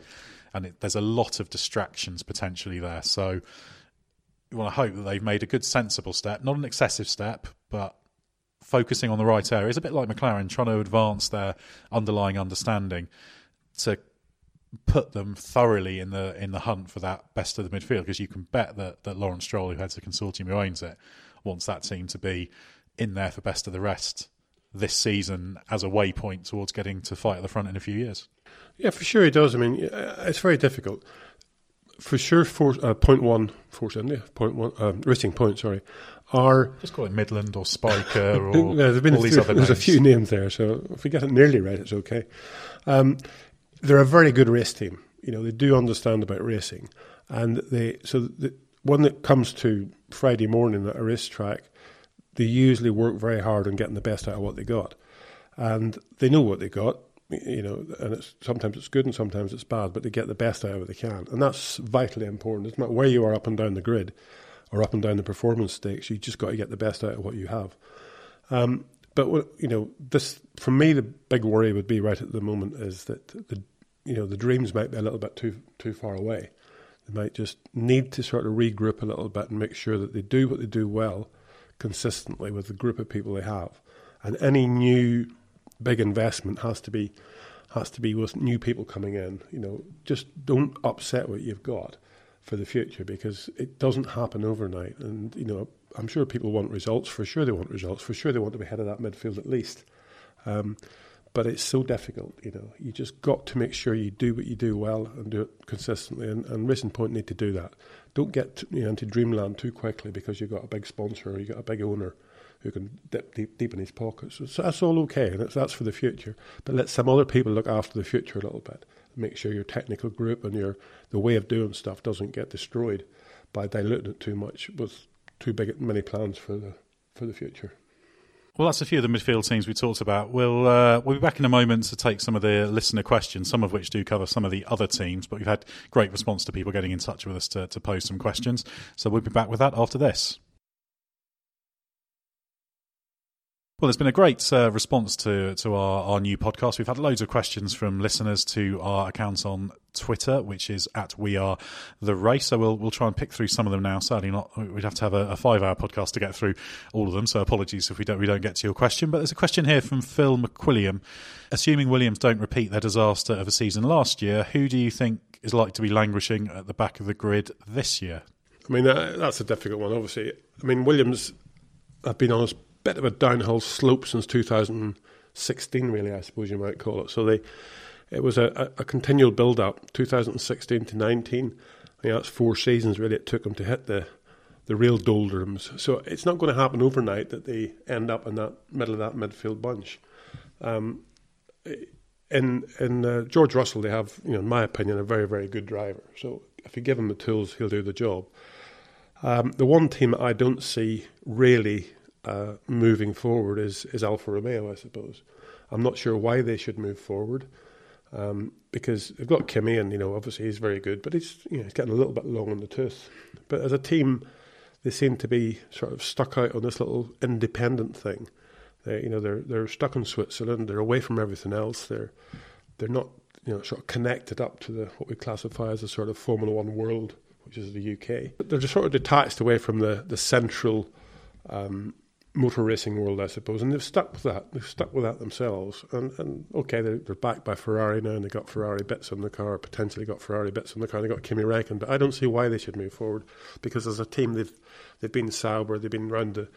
S3: And it, there's a lot of distractions potentially there. So want to hope that they've made a good, sensible step, not an excessive step, but focusing on the right areas. A bit like McLaren trying to advance their underlying understanding to put them thoroughly in the in the hunt for that best of the midfield. Because you can bet that that Lawrence Stroll, who heads the consortium who owns it, wants that team to be in there for best of the rest this season as a waypoint towards getting to fight at the front in a few years.
S4: Yeah, for sure he does. I mean, uh, it's very difficult for sure, Force, uh, point one, Force India, point one, Racing Point, sorry, are
S3: just call it Midland or Spyker or all
S4: a
S3: these
S4: few,
S3: other
S4: There's
S3: names.
S4: a few names there, so if we get it nearly right, it's okay. Um, they're a very good race team. You know, they do understand about racing, and they so the, when it comes to Friday morning at a racetrack, they usually work very hard on getting the best out of what they got, and they know what they got you know, and it's sometimes it's good and sometimes it's bad, but they get the best out of it they can, and that's vitally important. It's not where you are up and down the grid or up and down the performance stakes. You just got to get the best out of what you have. Um, but you know, this for me, the big worry would be right at the moment is that the you know the dreams might be a little bit too too far away. They might just need to sort of regroup a little bit and make sure that they do what they do well consistently with the group of people they have. And any new big investment has to be has to be with new people coming in. You know, just don't upset what you've got for the future because it doesn't happen overnight. And you know, I'm sure people want results. For sure, they want results. For sure, they want to be head of that midfield at least. Um, but it's so difficult. You know, you just got to make sure you do what you do well and do it consistently. And, and Racing Point need to do that. Don't get you know, into dreamland too quickly because you've got a big sponsor or you've got a big owner who can dip deep, deep in his pockets. So that's all okay, and that's, that's for the future. But let some other people look after the future a little bit. Make sure your technical group and your the way of doing stuff doesn't get destroyed by diluting it too much with too big many plans for the for the future.
S3: Well, that's a few of the midfield teams we talked about. We'll uh, we'll be back in a moment to take some of the listener questions, some of which do cover some of the other teams. But we've had great response to people getting in touch with us to, to pose some questions. So we'll be back with that after this. Well, there's been a great uh, response to to our, our new podcast. We've had loads of questions from listeners to our account on Twitter, which is at We Are the Race. So we'll we'll try and pick through some of them now. Sadly, not we'd have to have a, a five hour podcast to get through all of them. So apologies if we don't we don't get to your question. But there's a question here from Phil McQuilliam. Assuming Williams don't repeat their disaster of a season last year, who do you think is likely to be languishing at the back of the grid this year?
S4: I mean, that, that's a difficult one, obviously. I mean, Williams have been on bit of a downhill slope since 2016, really, I suppose you might call it. So they, it was a, a continual build up, 2016 to 19. I think that's four seasons, really, it took them to hit the, the real doldrums. So it's not going to happen overnight that they end up in that middle of that midfield bunch. Um, in in uh, George Russell, they have, you know, in my opinion, a very very good driver. So if you give him the tools, he'll do the job. Um, the one team I don't see really uh, moving forward is is Alfa Romeo, I suppose. I'm not sure why they should move forward um, because they've got Kimi, and you know obviously he's very good, but he's you know he's getting a little bit long in the tooth. But as a team, they seem to be sort of stuck out on this little independent thing. They, you know they're they're stuck in Switzerland. They're away from everything else. They're they're not you know sort of connected up to the what we classify as a sort of Formula One world, which is the UK. But they're just sort of detached away from the the central um, motor racing world, I suppose, and they've stuck with that. They've stuck with that themselves. And, and okay, they're, they're backed by Ferrari now, and they got Ferrari bits on the car, potentially got Ferrari bits on the car. They got Kimi Räikkönen, but I don't see why they should move forward because as a team, they've they've been Sauber, they've been round the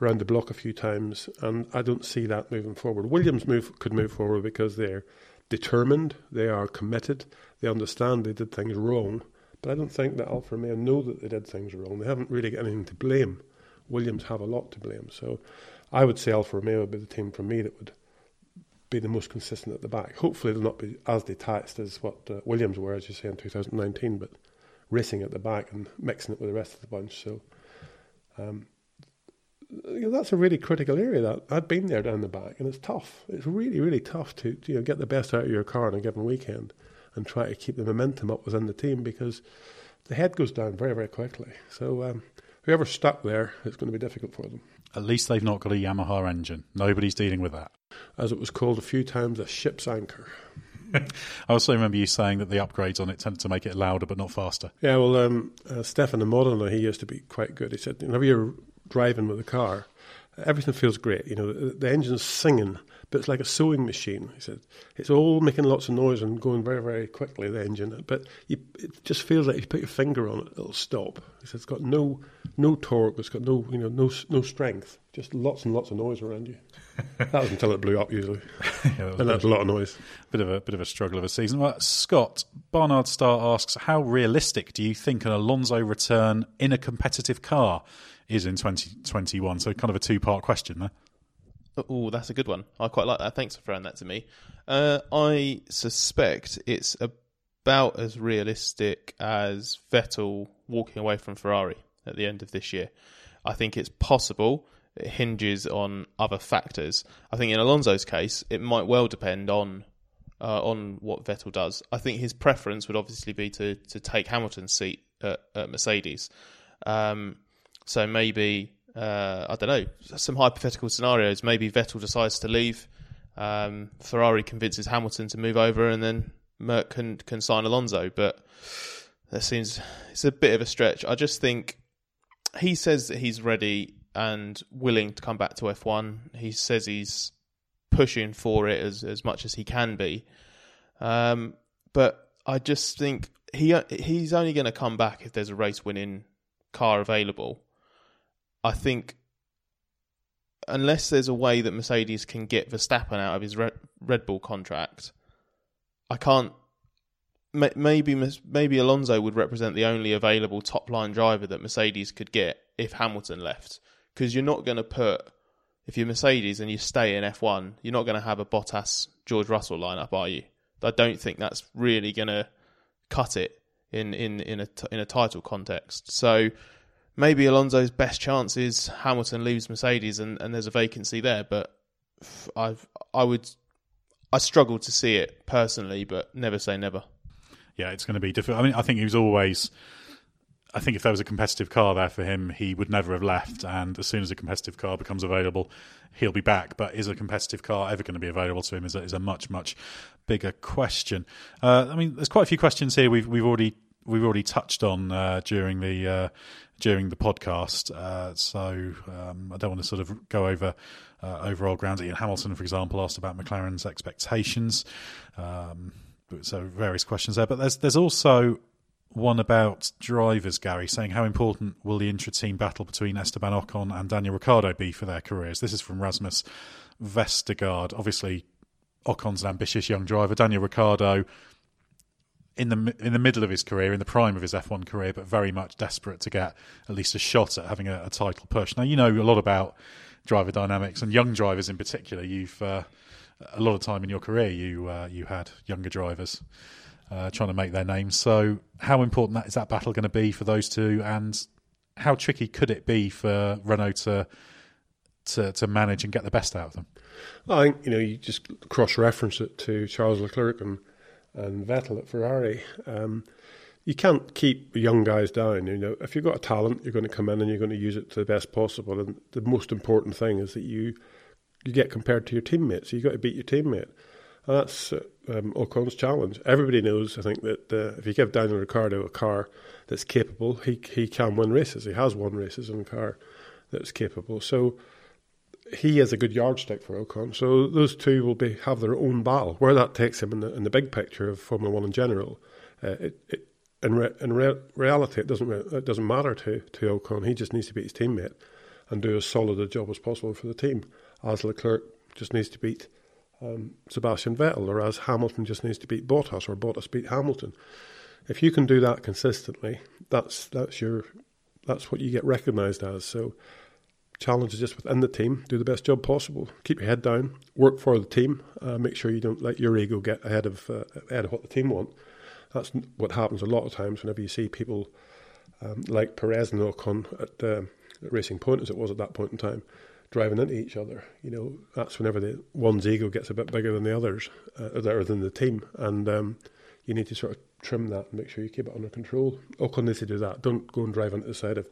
S4: round the block a few times, and I don't see that moving forward. Williams move could move forward because they're determined, they are committed, they understand they did things wrong. But I don't think that Alfa Romeo know that they did things wrong. They haven't really got anything to blame. Williams have a lot to blame. So I would say Alfa Romeo would be the team for me that would be the most consistent at the back. Hopefully, they'll not be as detached as what uh, Williams were, as you say, in 2019, but racing at the back and mixing it with the rest of the bunch. So um, you know, that's a really critical area. That I've been there down the back, and it's tough. It's really, really tough to you know get the best out of your car on a given weekend and try to keep the momentum up within the team because the head goes down very, very quickly. So um, whoever's stuck there, it's going to be difficult for them.
S3: At least they've not got a Yamaha engine. Nobody's dealing with that.
S4: As it was called a few times, a ship's anchor.
S3: I also remember you saying that the upgrades on it tended to make it louder but not faster.
S4: Yeah, well, um, uh, Stefano Modena, he used to be quite good. He said, whenever you're driving with a car, everything feels great. You know, the, the engine's singing, but it's like a sewing machine. He said it's all making lots of noise and going very, very quickly. The engine, but you, it just feels like if you put your finger on it, it'll stop. He said it's got no no torque. It's got no you know no no strength. Just lots and lots of noise around you. that was until it blew up usually, yeah, that and that's a lot of noise.
S3: Bit of a bit of a struggle of a season. Well, Scott Barnard Star asks, how realistic do you think an Alonso return in a competitive car? is in 2021. So, kind of a two part question there.
S5: Oh, that's a good one. I quite like that. Thanks for throwing that to me. Uh, I suspect it's about as realistic as Vettel walking away from Ferrari at the end of this year. I think it's possible. It hinges on other factors. I think in Alonso's case, it might well depend on uh, on what Vettel does. I think his preference would obviously be to to take Hamilton's seat at, at Mercedes. Um, so maybe uh, I don't know some hypothetical scenarios. Maybe Vettel decides to leave. Um, Ferrari convinces Hamilton to move over, and then Merc can can sign Alonso. But that seems it's a bit of a stretch. I just think he says that he's ready and willing to come back to F1. He says he's pushing for it as as much as he can be. Um, but I just think he he's only going to come back if there's a race winning car available. I think unless there's a way that Mercedes can get Verstappen out of his Red Bull contract, I can't. Maybe maybe Alonso would represent the only available top line driver that Mercedes could get if Hamilton left, because you're not going to put if you're Mercedes and you stay in F1, you're not going to have a Bottas George Russell lineup, are you? I don't think that's really going to cut it in in in a in a title context. So maybe Alonso's best chance is Hamilton leaves Mercedes and, and there's a vacancy there. But I've I would I struggle to see it personally, but never say never.
S3: Yeah, it's going to be difficult. I mean, I think he was always I think if there was a competitive car there for him, he would never have left. And as soon as a competitive car becomes available, he'll be back. But is a competitive car ever going to be available to him? Is a, is a much much bigger question. Uh, I mean, there's quite a few questions here. We've we've already we've already touched on uh, during the uh, during the podcast. Uh, so um, I don't want to sort of go over uh, overall grounds. Ian Hamilton, for example, asked about McLaren's expectations. Um, so various questions there, but there's there's also one about drivers, Gary, saying how important will the intra-team battle between Esteban Ocon and Daniel Ricciardo be for their careers? This is from Rasmus Vestergaard. Obviously, Ocon's an ambitious young driver. Daniel Ricciardo, in the in the middle of his career, in the prime of his F1 career, but very much desperate to get at least a shot at having a, a title push. Now, you know a lot about driver dynamics and young drivers in particular. You've uh, a lot of time in your career, you uh, you had younger drivers uh, trying to make their names. So, how important that is that battle going to be for those two, and how tricky could it be for Renault to to, to manage and get the best out of them?
S4: I think you know you just cross reference it to Charles Leclerc and and Vettel at Ferrari. Um, you can't keep young guys down. You know, if you've got a talent, you're going to come in and you're going to use it to the best possible. And the most important thing is that you you get compared to your teammates. You've got to beat your teammate. And that's um, Ocon's challenge. Everybody knows, I think, that uh, if you give Daniel Ricciardo a car that's capable, he he can win races. He has won races in a car that's capable. So he is a good yardstick for Ocon. So those two will be have their own battle. Where that takes him in the, in the big picture of Formula One in general, uh, it, it, in, re, in re, reality, it doesn't it doesn't matter to to Ocon. He just needs to beat his teammate and do as solid a job as possible for the team. As Leclerc just needs to beat um, Sebastian Vettel, or as Hamilton just needs to beat Bottas, or Bottas beat Hamilton. If you can do that consistently, that's that's your that's what you get recognised as. So challenges just within the team, do the best job possible, keep your head down, work for the team, uh, make sure you don't let your ego get ahead of uh, ahead of what the team want. That's what happens a lot of times whenever you see people um, like Perez and Ocon at, uh, at Racing Point, as it was at that point in time driving into each other. You know, that's whenever the one's ego gets a bit bigger than the others, uh, or than the team, and um, you need to sort of trim that and make sure you keep it under control. Ocon needs to do that. Don't go and drive into the side of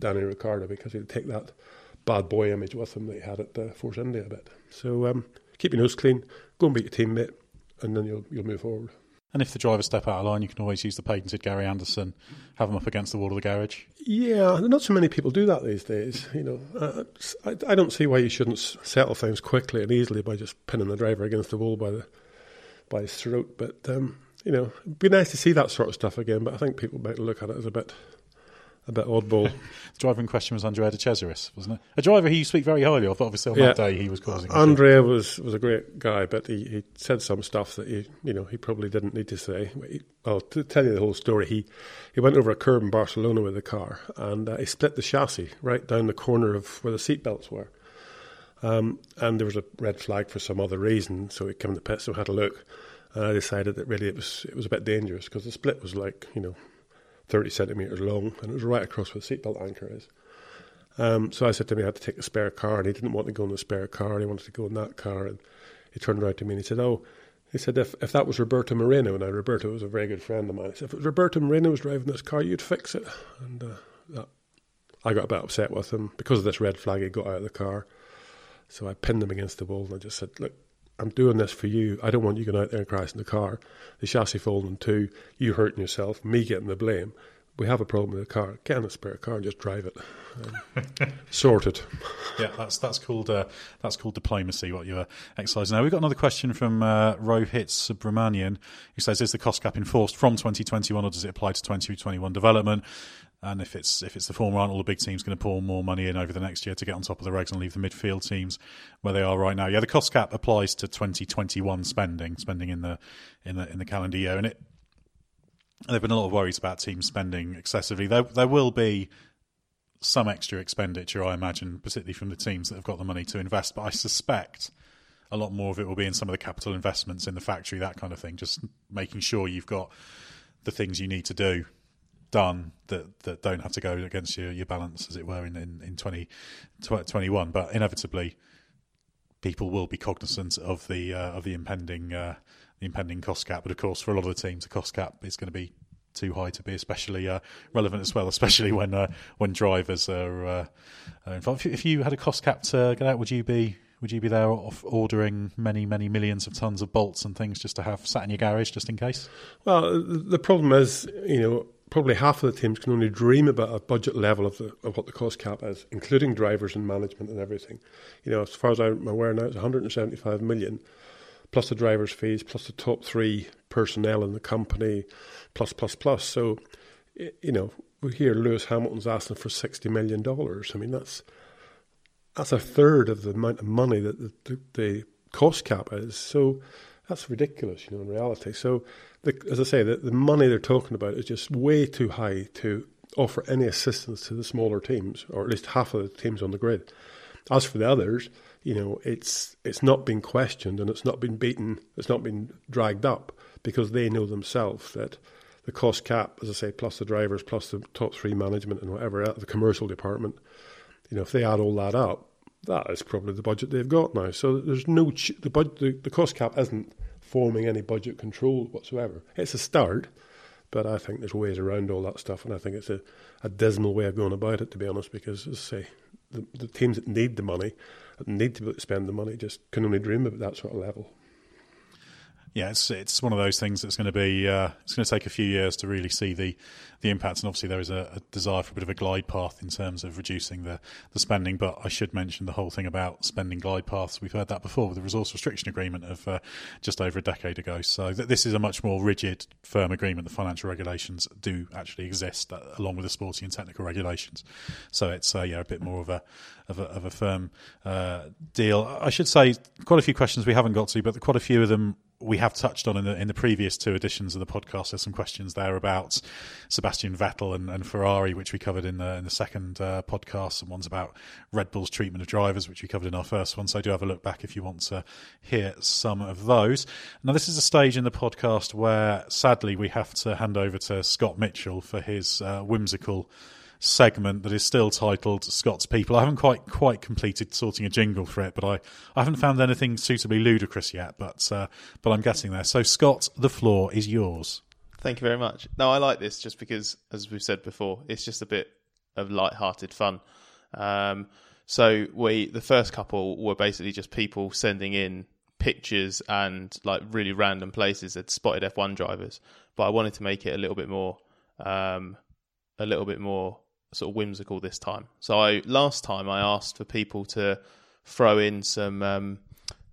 S4: Danny Ricciardo because he'll take that bad boy image with him that he had at uh, Force India a bit. So um, keep your nose clean, go and beat your teammate, and then you'll you'll move forward.
S3: And if the drivers step out of line, you can always use the patented Gary Anderson, have them up against the wall of the garage.
S4: Yeah, not so many people do that these days. You know, uh, I, I, don't see why you shouldn't settle things quickly and easily by just pinning the driver against the wall by the by his throat. But um, you know, it'd be nice to see that sort of stuff again. But I think people might look at it as a bit a bit oddball.
S3: the driver in question was Andrea de Cesaris, wasn't it? A driver who you speak very highly of. Obviously, on yeah. that day he was causing.
S4: Andrea was was a great guy, but he, he said some stuff that he you know he probably didn't need to say. He, well, to tell you the whole story, he he went over a curb in Barcelona with a car and uh, he split the chassis right down the corner of where the seatbelts were. Um, and there was a red flag for some other reason, so he came to the pits and had a look. And I decided that really it was it was a bit dangerous because the split was like you know 30 centimetres long, and it was right across where the seatbelt anchor is. Um, so I said to him, I had to take a spare car, and he didn't want to go in the spare car, he wanted to go in that car. And he turned around to me and he said, Oh, he said, if, if that was Roberto Moreno, and Roberto was a very good friend of mine, he said, if it was Roberto Moreno was driving this car, you'd fix it. And uh, that, I got a bit upset with him. Because of this red flag, he got out of the car. So I pinned him against the wall and I just said, Look, I'm doing this for you. I don't want you going out there and crashing the car. The chassis falling in two, you hurting yourself, me getting the blame. We have a problem with the car. Get in a spare car and just drive it. Um, sorted.
S3: Yeah, that's that's called uh, that's called diplomacy. What you're exercising now. We've got another question from uh, Rohit Subramanian, who says: Is the cost cap enforced from 2021, or does it apply to 2021 development? And if it's if it's the former, aren't all the big teams going to pour more money in over the next year to get on top of the regs and leave the midfield teams where they are right now? Yeah, the cost cap applies to 2021 spending, spending in the in the in the calendar year, and it. There have been a lot of worries about teams spending excessively. There there will be some extra expenditure, I imagine, particularly from the teams that have got the money to invest. But I suspect a lot more of it will be in some of the capital investments in the factory, that kind of thing. Just making sure you've got the things you need to do done that that don't have to go against your, your balance, as it were, in in, in 2021. but inevitably, people will be cognizant of the uh, of the impending uh, the impending cost cap. But of course, for a lot of the teams, the cost cap is going to be too high to be especially uh, relevant as well, especially when uh, when drivers are, uh, are involved. If you had a cost cap to get out, would you be would you be there ordering many many millions of tons of bolts and things just to have sat in your garage just in case?
S4: Well, the problem is, you know, probably half of the teams can only dream about a budget level of, the, of what the cost cap is, including drivers and management and everything. You know, as far as I'm aware now, it's 175 million, plus the drivers' fees, plus the top three personnel in the company, plus, plus, plus. So, you know, we hear Lewis Hamilton's asking for 60 million dollars. I mean, that's that's a third of the amount of money that the, the, the cost cap is. So that's ridiculous, you know, in reality. So the, as I say, the, the money they're talking about is just way too high to offer any assistance to the smaller teams, or at least half of the teams on the grid. As for the others, you know, it's it's not been questioned and it's not been beaten, it's not been dragged up because they know themselves that the cost cap, as I say, plus the drivers, plus the top three management and whatever, uh, the commercial department, you know, if they add all that up, that is probably the budget they've got now. So there's no ch- the, bud- the the cost cap isn't forming any budget control whatsoever. It's a start, but I think there's ways around all that stuff, and I think it's a, a dismal way of going about it, to be honest, because, as I say, the, the teams that need the money, that need to spend the money, just can only dream about that sort of level
S3: yeah, it's it's one of those things that's going to be uh, it's going to take a few years to really see the the impacts, and obviously there is a, a, desire for a bit of a glide path in terms of reducing the the spending. But I should mention the whole thing about spending glide paths. We've heard that before with the resource restriction agreement of uh, just over a decade ago. So th- this is a much more rigid, firm agreement. The financial regulations do actually exist uh, along with the sporting and technical regulations. So it's uh, yeah a bit more of a of a, of a firm uh, deal. I should say quite a few questions we haven't got to, but quite a few of them we have touched on in the in the previous two editions of the podcast. There's some questions there about Sebastian Vettel and, and Ferrari, which we covered in the in the second uh, podcast, and one's about Red Bull's treatment of drivers, which we covered in our first one. So do have a look back if you want to hear some of those. Now, this is a stage in the podcast where, sadly, we have to hand over to Scott Mitchell for his uh, whimsical segment that is still titled Scott's People. I haven't quite quite completed sorting a jingle for it, but I, I haven't found anything suitably ludicrous yet. But uh, but I'm getting there. So Scott, the floor is yours.
S5: Thank you very much. No, I like this just because, as we've said before, it's just a bit of light-hearted fun. Um, so we, the first couple were basically just people sending in pictures and like really random places that spotted F1 drivers. But I wanted to make it a little bit more, um, a little bit more sort of whimsical this time. So I last time I asked for people to throw in some um,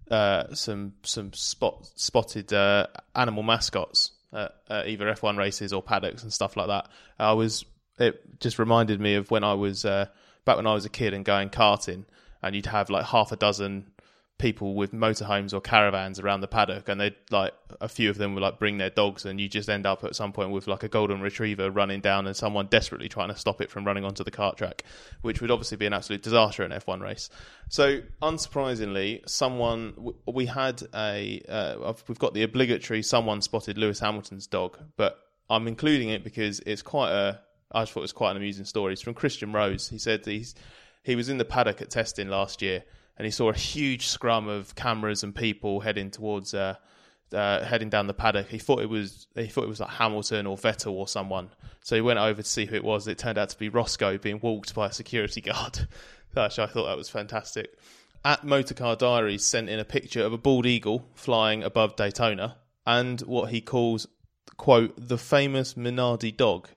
S5: uh, some some spot spotted uh, animal mascots at, at either F1 races or paddocks and stuff like that. I was it just reminded me of when I was uh, back when I was a kid and going karting, and you'd have like half a dozen people with motorhomes or caravans around the paddock, and they'd like a few of them would like bring their dogs, and you just end up at some point with like a golden retriever running down, and someone desperately trying to stop it from running onto the kart track, which would obviously be an absolute disaster in F1 race. So, unsurprisingly, someone we had a uh, we've got the obligatory someone spotted Lewis Hamilton's dog, but I'm including it because it's quite a I just thought it was quite an amusing story. It's from Christian Rose. He said he's he was in the paddock at testing last year and he saw a huge scrum of cameras and people heading towards uh, uh, heading down the paddock. He thought it was he thought it was like Hamilton or Vettel or someone. So he went over to see who it was. It turned out to be Roscoe being walked by a security guard. Actually, I thought that was fantastic. At Motorcar Diaries sent in a picture of a bald eagle flying above Daytona and what he calls quote the famous Minardi dog,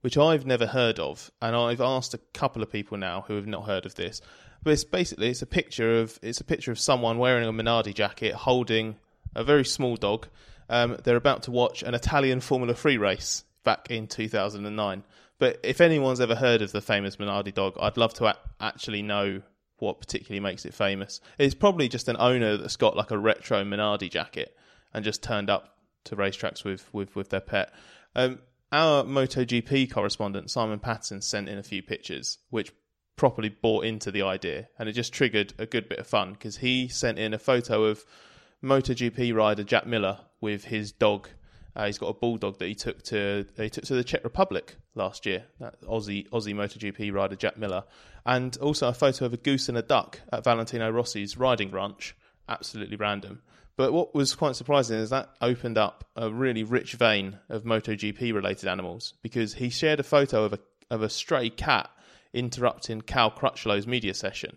S5: which I've never heard of, and I've asked a couple of people now who have not heard of this. But it's basically it's a picture of it's a picture of someone wearing a Minardi jacket holding a very small dog. Um, they're about to watch an Italian Formula 3 race back in 2009. But if anyone's ever heard of the famous Minardi dog, I'd love to a- actually know what particularly makes it famous. It's probably just an owner that's got like a retro Minardi jacket and just turned up to racetracks with with, with their pet. Um, our MotoGP correspondent Simon Patterson sent in a few pictures, which properly bought into the idea, and it just triggered a good bit of fun because he sent in a photo of MotoGP rider Jack Miller with his dog. Uh, he's got a bulldog that he took to he took to the Czech Republic last year. That Aussie Aussie MotoGP rider Jack Miller, and also a photo of a goose and a duck at Valentino Rossi's riding ranch. Absolutely random, But what was quite surprising is that opened up a really rich vein of MotoGP related animals because he shared a photo of a of a stray cat interrupting Cal Crutchlow's media session.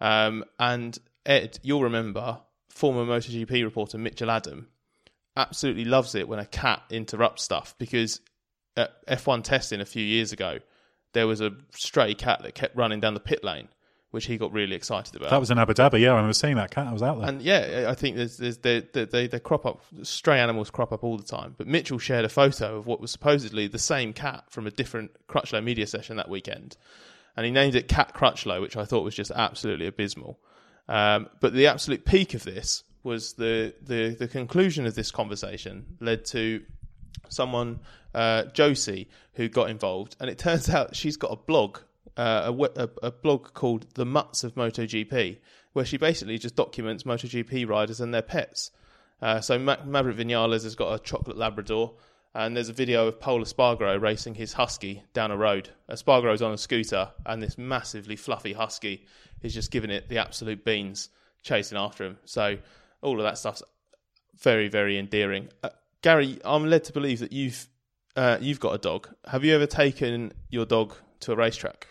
S5: Um, and Edd, you'll remember former MotoGP reporter Mitchell Adam absolutely loves it when a cat interrupts stuff because at F1 testing a few years ago, there was a stray cat that kept running down the pit lane, which he got really excited about.
S3: That was in Abu Dhabi. Yeah, I remember seeing that cat. I was out there.
S5: And yeah, I think there's, there's they, they, they crop up, stray animals crop up all the time. But Mitchell shared a photo of what was supposedly the same cat from a different Crutchlow media session that weekend. And he named it Cat Crutchlow, which I thought was just absolutely abysmal. Um, but the absolute peak of this was the, the, the conclusion of this conversation led to someone, uh, Josie, who got involved. And it turns out she's got a blog uh, a, a, a blog called The Mutts of MotoGP, where she basically just documents MotoGP riders and their pets. Uh, so Ma- Maverick Vinales has got a chocolate Labrador, and there's a video of Pol Espargaro racing his husky down a road. Espargaro's on a scooter, and this massively fluffy husky is just giving it the absolute beans, chasing after him. So all of that stuff's very, very endearing. Uh, Gary, I'm led to believe that you've uh, you've got a dog. Have you ever taken your dog to a racetrack?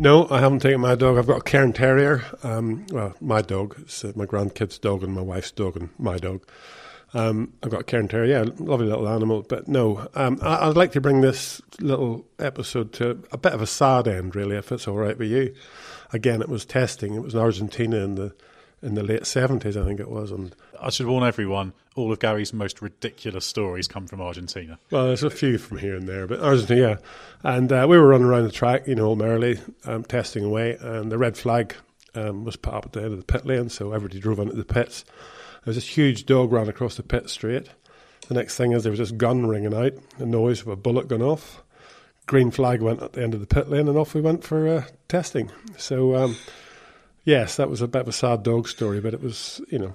S4: No, I haven't taken my dog. I've got a Cairn Terrier. Um, well, my dog. It's uh, my grandkid's dog and my wife's dog and my dog. Um, I've got a Cairn Terrier. Yeah, lovely little animal. But no, um, I, I'd like to bring this little episode to a bit of a sad end, really, if it's all right with you. Again, it was testing. It was in Argentina in the in the late seventies, I think it was, and
S3: I should warn everyone: all of Gary's most ridiculous stories come from Argentina.
S4: Well, there's a few from here and there, but Argentina, yeah. And uh, we were running around the track, you know, merrily, um, testing away, and the red flag um, was put up at the end of the pit lane, so everybody drove into the pits. There was this huge dog ran across the pit straight. The next thing is there was this gun ringing out, the noise of a bullet going off. Green flag went at the end of the pit lane, and off we went for uh, testing. So, um, yes, that was a bit of a sad dog story, but it was, you know,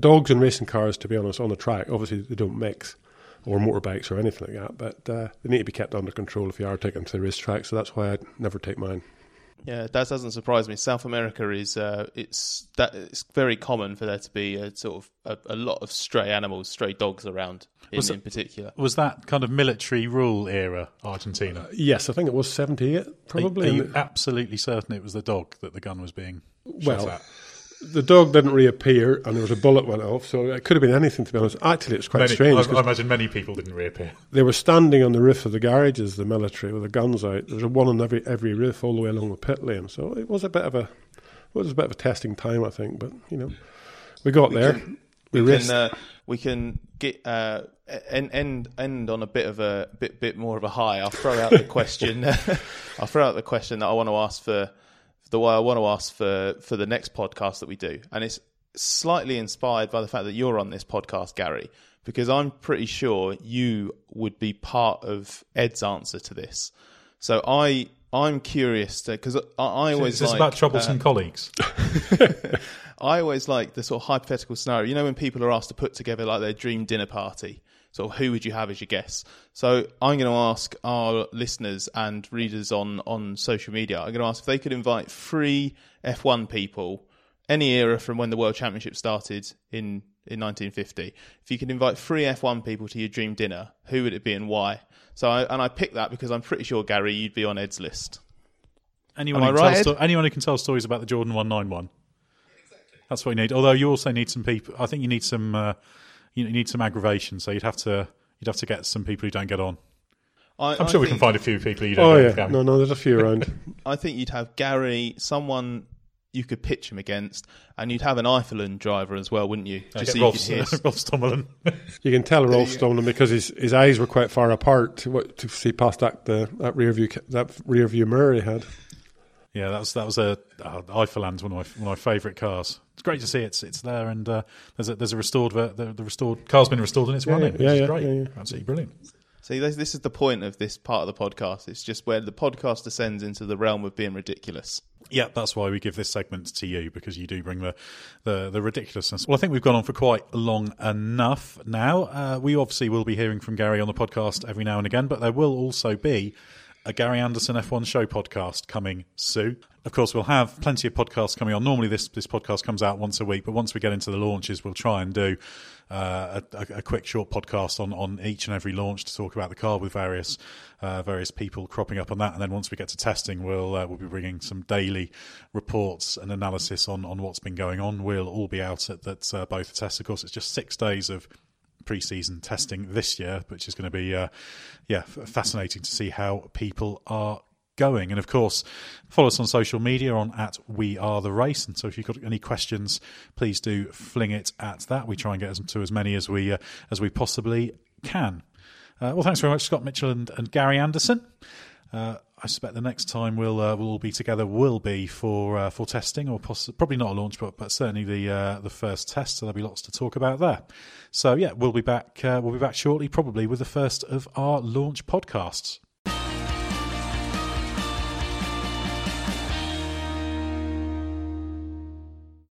S4: dogs and racing cars, to be honest, on the track, obviously they don't mix, or motorbikes or anything like that. But uh, they need to be kept under control if you are taking them to the racetrack. So that's why I'd never take mine.
S5: Yeah, that doesn't surprise me. South America is uh, it's that it's very common for there to be a sort of a, a lot of stray animals, stray dogs around in,
S3: Was it-
S5: in particular.
S3: Was that kind of military rule era Argentina?
S4: Yes, I think it was seventy-eight, probably.
S3: are
S4: and
S3: you
S4: the-
S3: absolutely certain it was the dog that the gun was being shot
S4: Well,
S3: at?
S4: the dog didn't reappear, and there was a bullet went off, so it could have been anything. To be honest, actually, it's quite
S3: Many-
S4: strange.
S3: I,
S4: 'cause
S3: I imagine many people didn't reappear.
S4: they were standing on the roof of the garages, the military, with the guns out. There was one on every every roof all the way along the pit lane. So it was a bit of a it was a bit of a testing time, I think. But you know, we got there. we
S5: We can uh, we can get uh, end end end on a bit of a bit bit more of a high. I'll throw out the question. I'll throw out the question that I want to ask for the way I want to ask for for the next podcast that we do, and it's slightly inspired by the fact that you're on this podcast, Gary, because I'm pretty sure you would be part of Edd's answer to this. So I I'm curious because I, I always
S3: Is this
S5: like,
S3: about troublesome
S5: uh,
S3: colleagues?
S5: I always like the sort of hypothetical scenario. You know, when people are asked to put together like their dream dinner party, sort of who would you have as your guests? So I'm going to ask our listeners and readers on on social media. I'm going to ask if they could invite three F1 people, any era from when the World Championship started in in 1950. If you could invite three F1 people to your dream dinner, who would it be and why? So I, and I picked that because I'm pretty sure Gary, you'd be on Edd's list.
S3: Anyone,
S5: Am
S3: who can
S5: right,
S3: sto- anyone who can tell stories about the Jordan 191. That's what you need. Although you also need some people. I think you need some. Uh, you need some aggravation. So you'd have to. You'd have to get some people who don't get on.
S5: I,
S3: I'm
S5: I
S3: sure we can find a few people you don't
S4: oh
S3: know.
S4: yeah, no, no, there's a few around.
S5: I think you'd have Gary, someone you could pitch him against, and you'd have an Eifelland driver as well, wouldn't you? Just
S3: get
S5: so
S3: Rolf,
S5: you could.
S3: Rolf Stommelen.
S4: You can tell Rolf Stommelen because his his eyes were quite far apart to, what- to see past that the, that rear view ca- that rear view mirror he had.
S3: yeah, that was that was a uh, Eifelland's one of my one of my favourite cars. It's great to see it's it's there, and uh, there's a there's a restored ver- the, the restored car's been restored and it's running, which
S4: yeah,
S3: is great.
S4: yeah, yeah.
S3: Absolutely brilliant.
S5: See, this, this is the point of this part of the podcast. It's just where the podcast descends into the realm of being ridiculous.
S3: Yeah, that's why we give this segment to you because you do bring the, the, the ridiculousness. Well, I think we've gone on for quite long enough now. Uh, we obviously will be hearing from Gary on the podcast every now and again, but there will also be a Gary Anderson F1 show podcast coming soon. Of course, we'll have plenty of podcasts coming on. Normally, this this podcast comes out once a week, but once we get into the launches, we'll try and do uh, a, a, quick short podcast on, on each and every launch to talk about the car with various uh, various people cropping up on that. And then once we get to testing, we'll uh, we'll be bringing some daily reports and analysis on on what's been going on. We'll all be out at that uh, both tests. Of course, it's just six days of pre-season testing this year, which is going to be uh, yeah fascinating to see how people are going. And of course, follow us on social media on at We Are the Race. And so if you've got any questions, please do fling it at that. We try and get to as many as we uh, as we possibly can. Uh, well, thanks very much, Scott Mitchell and, and Gary Anderson. Uh, I suspect the next time we'll uh, we'll all be together will be for uh, for testing, or poss- probably not a launch, but but certainly the uh, the first test. So there'll be lots to talk about there. So yeah, we'll be back. Uh, we'll be back shortly, probably with the first of our launch podcasts.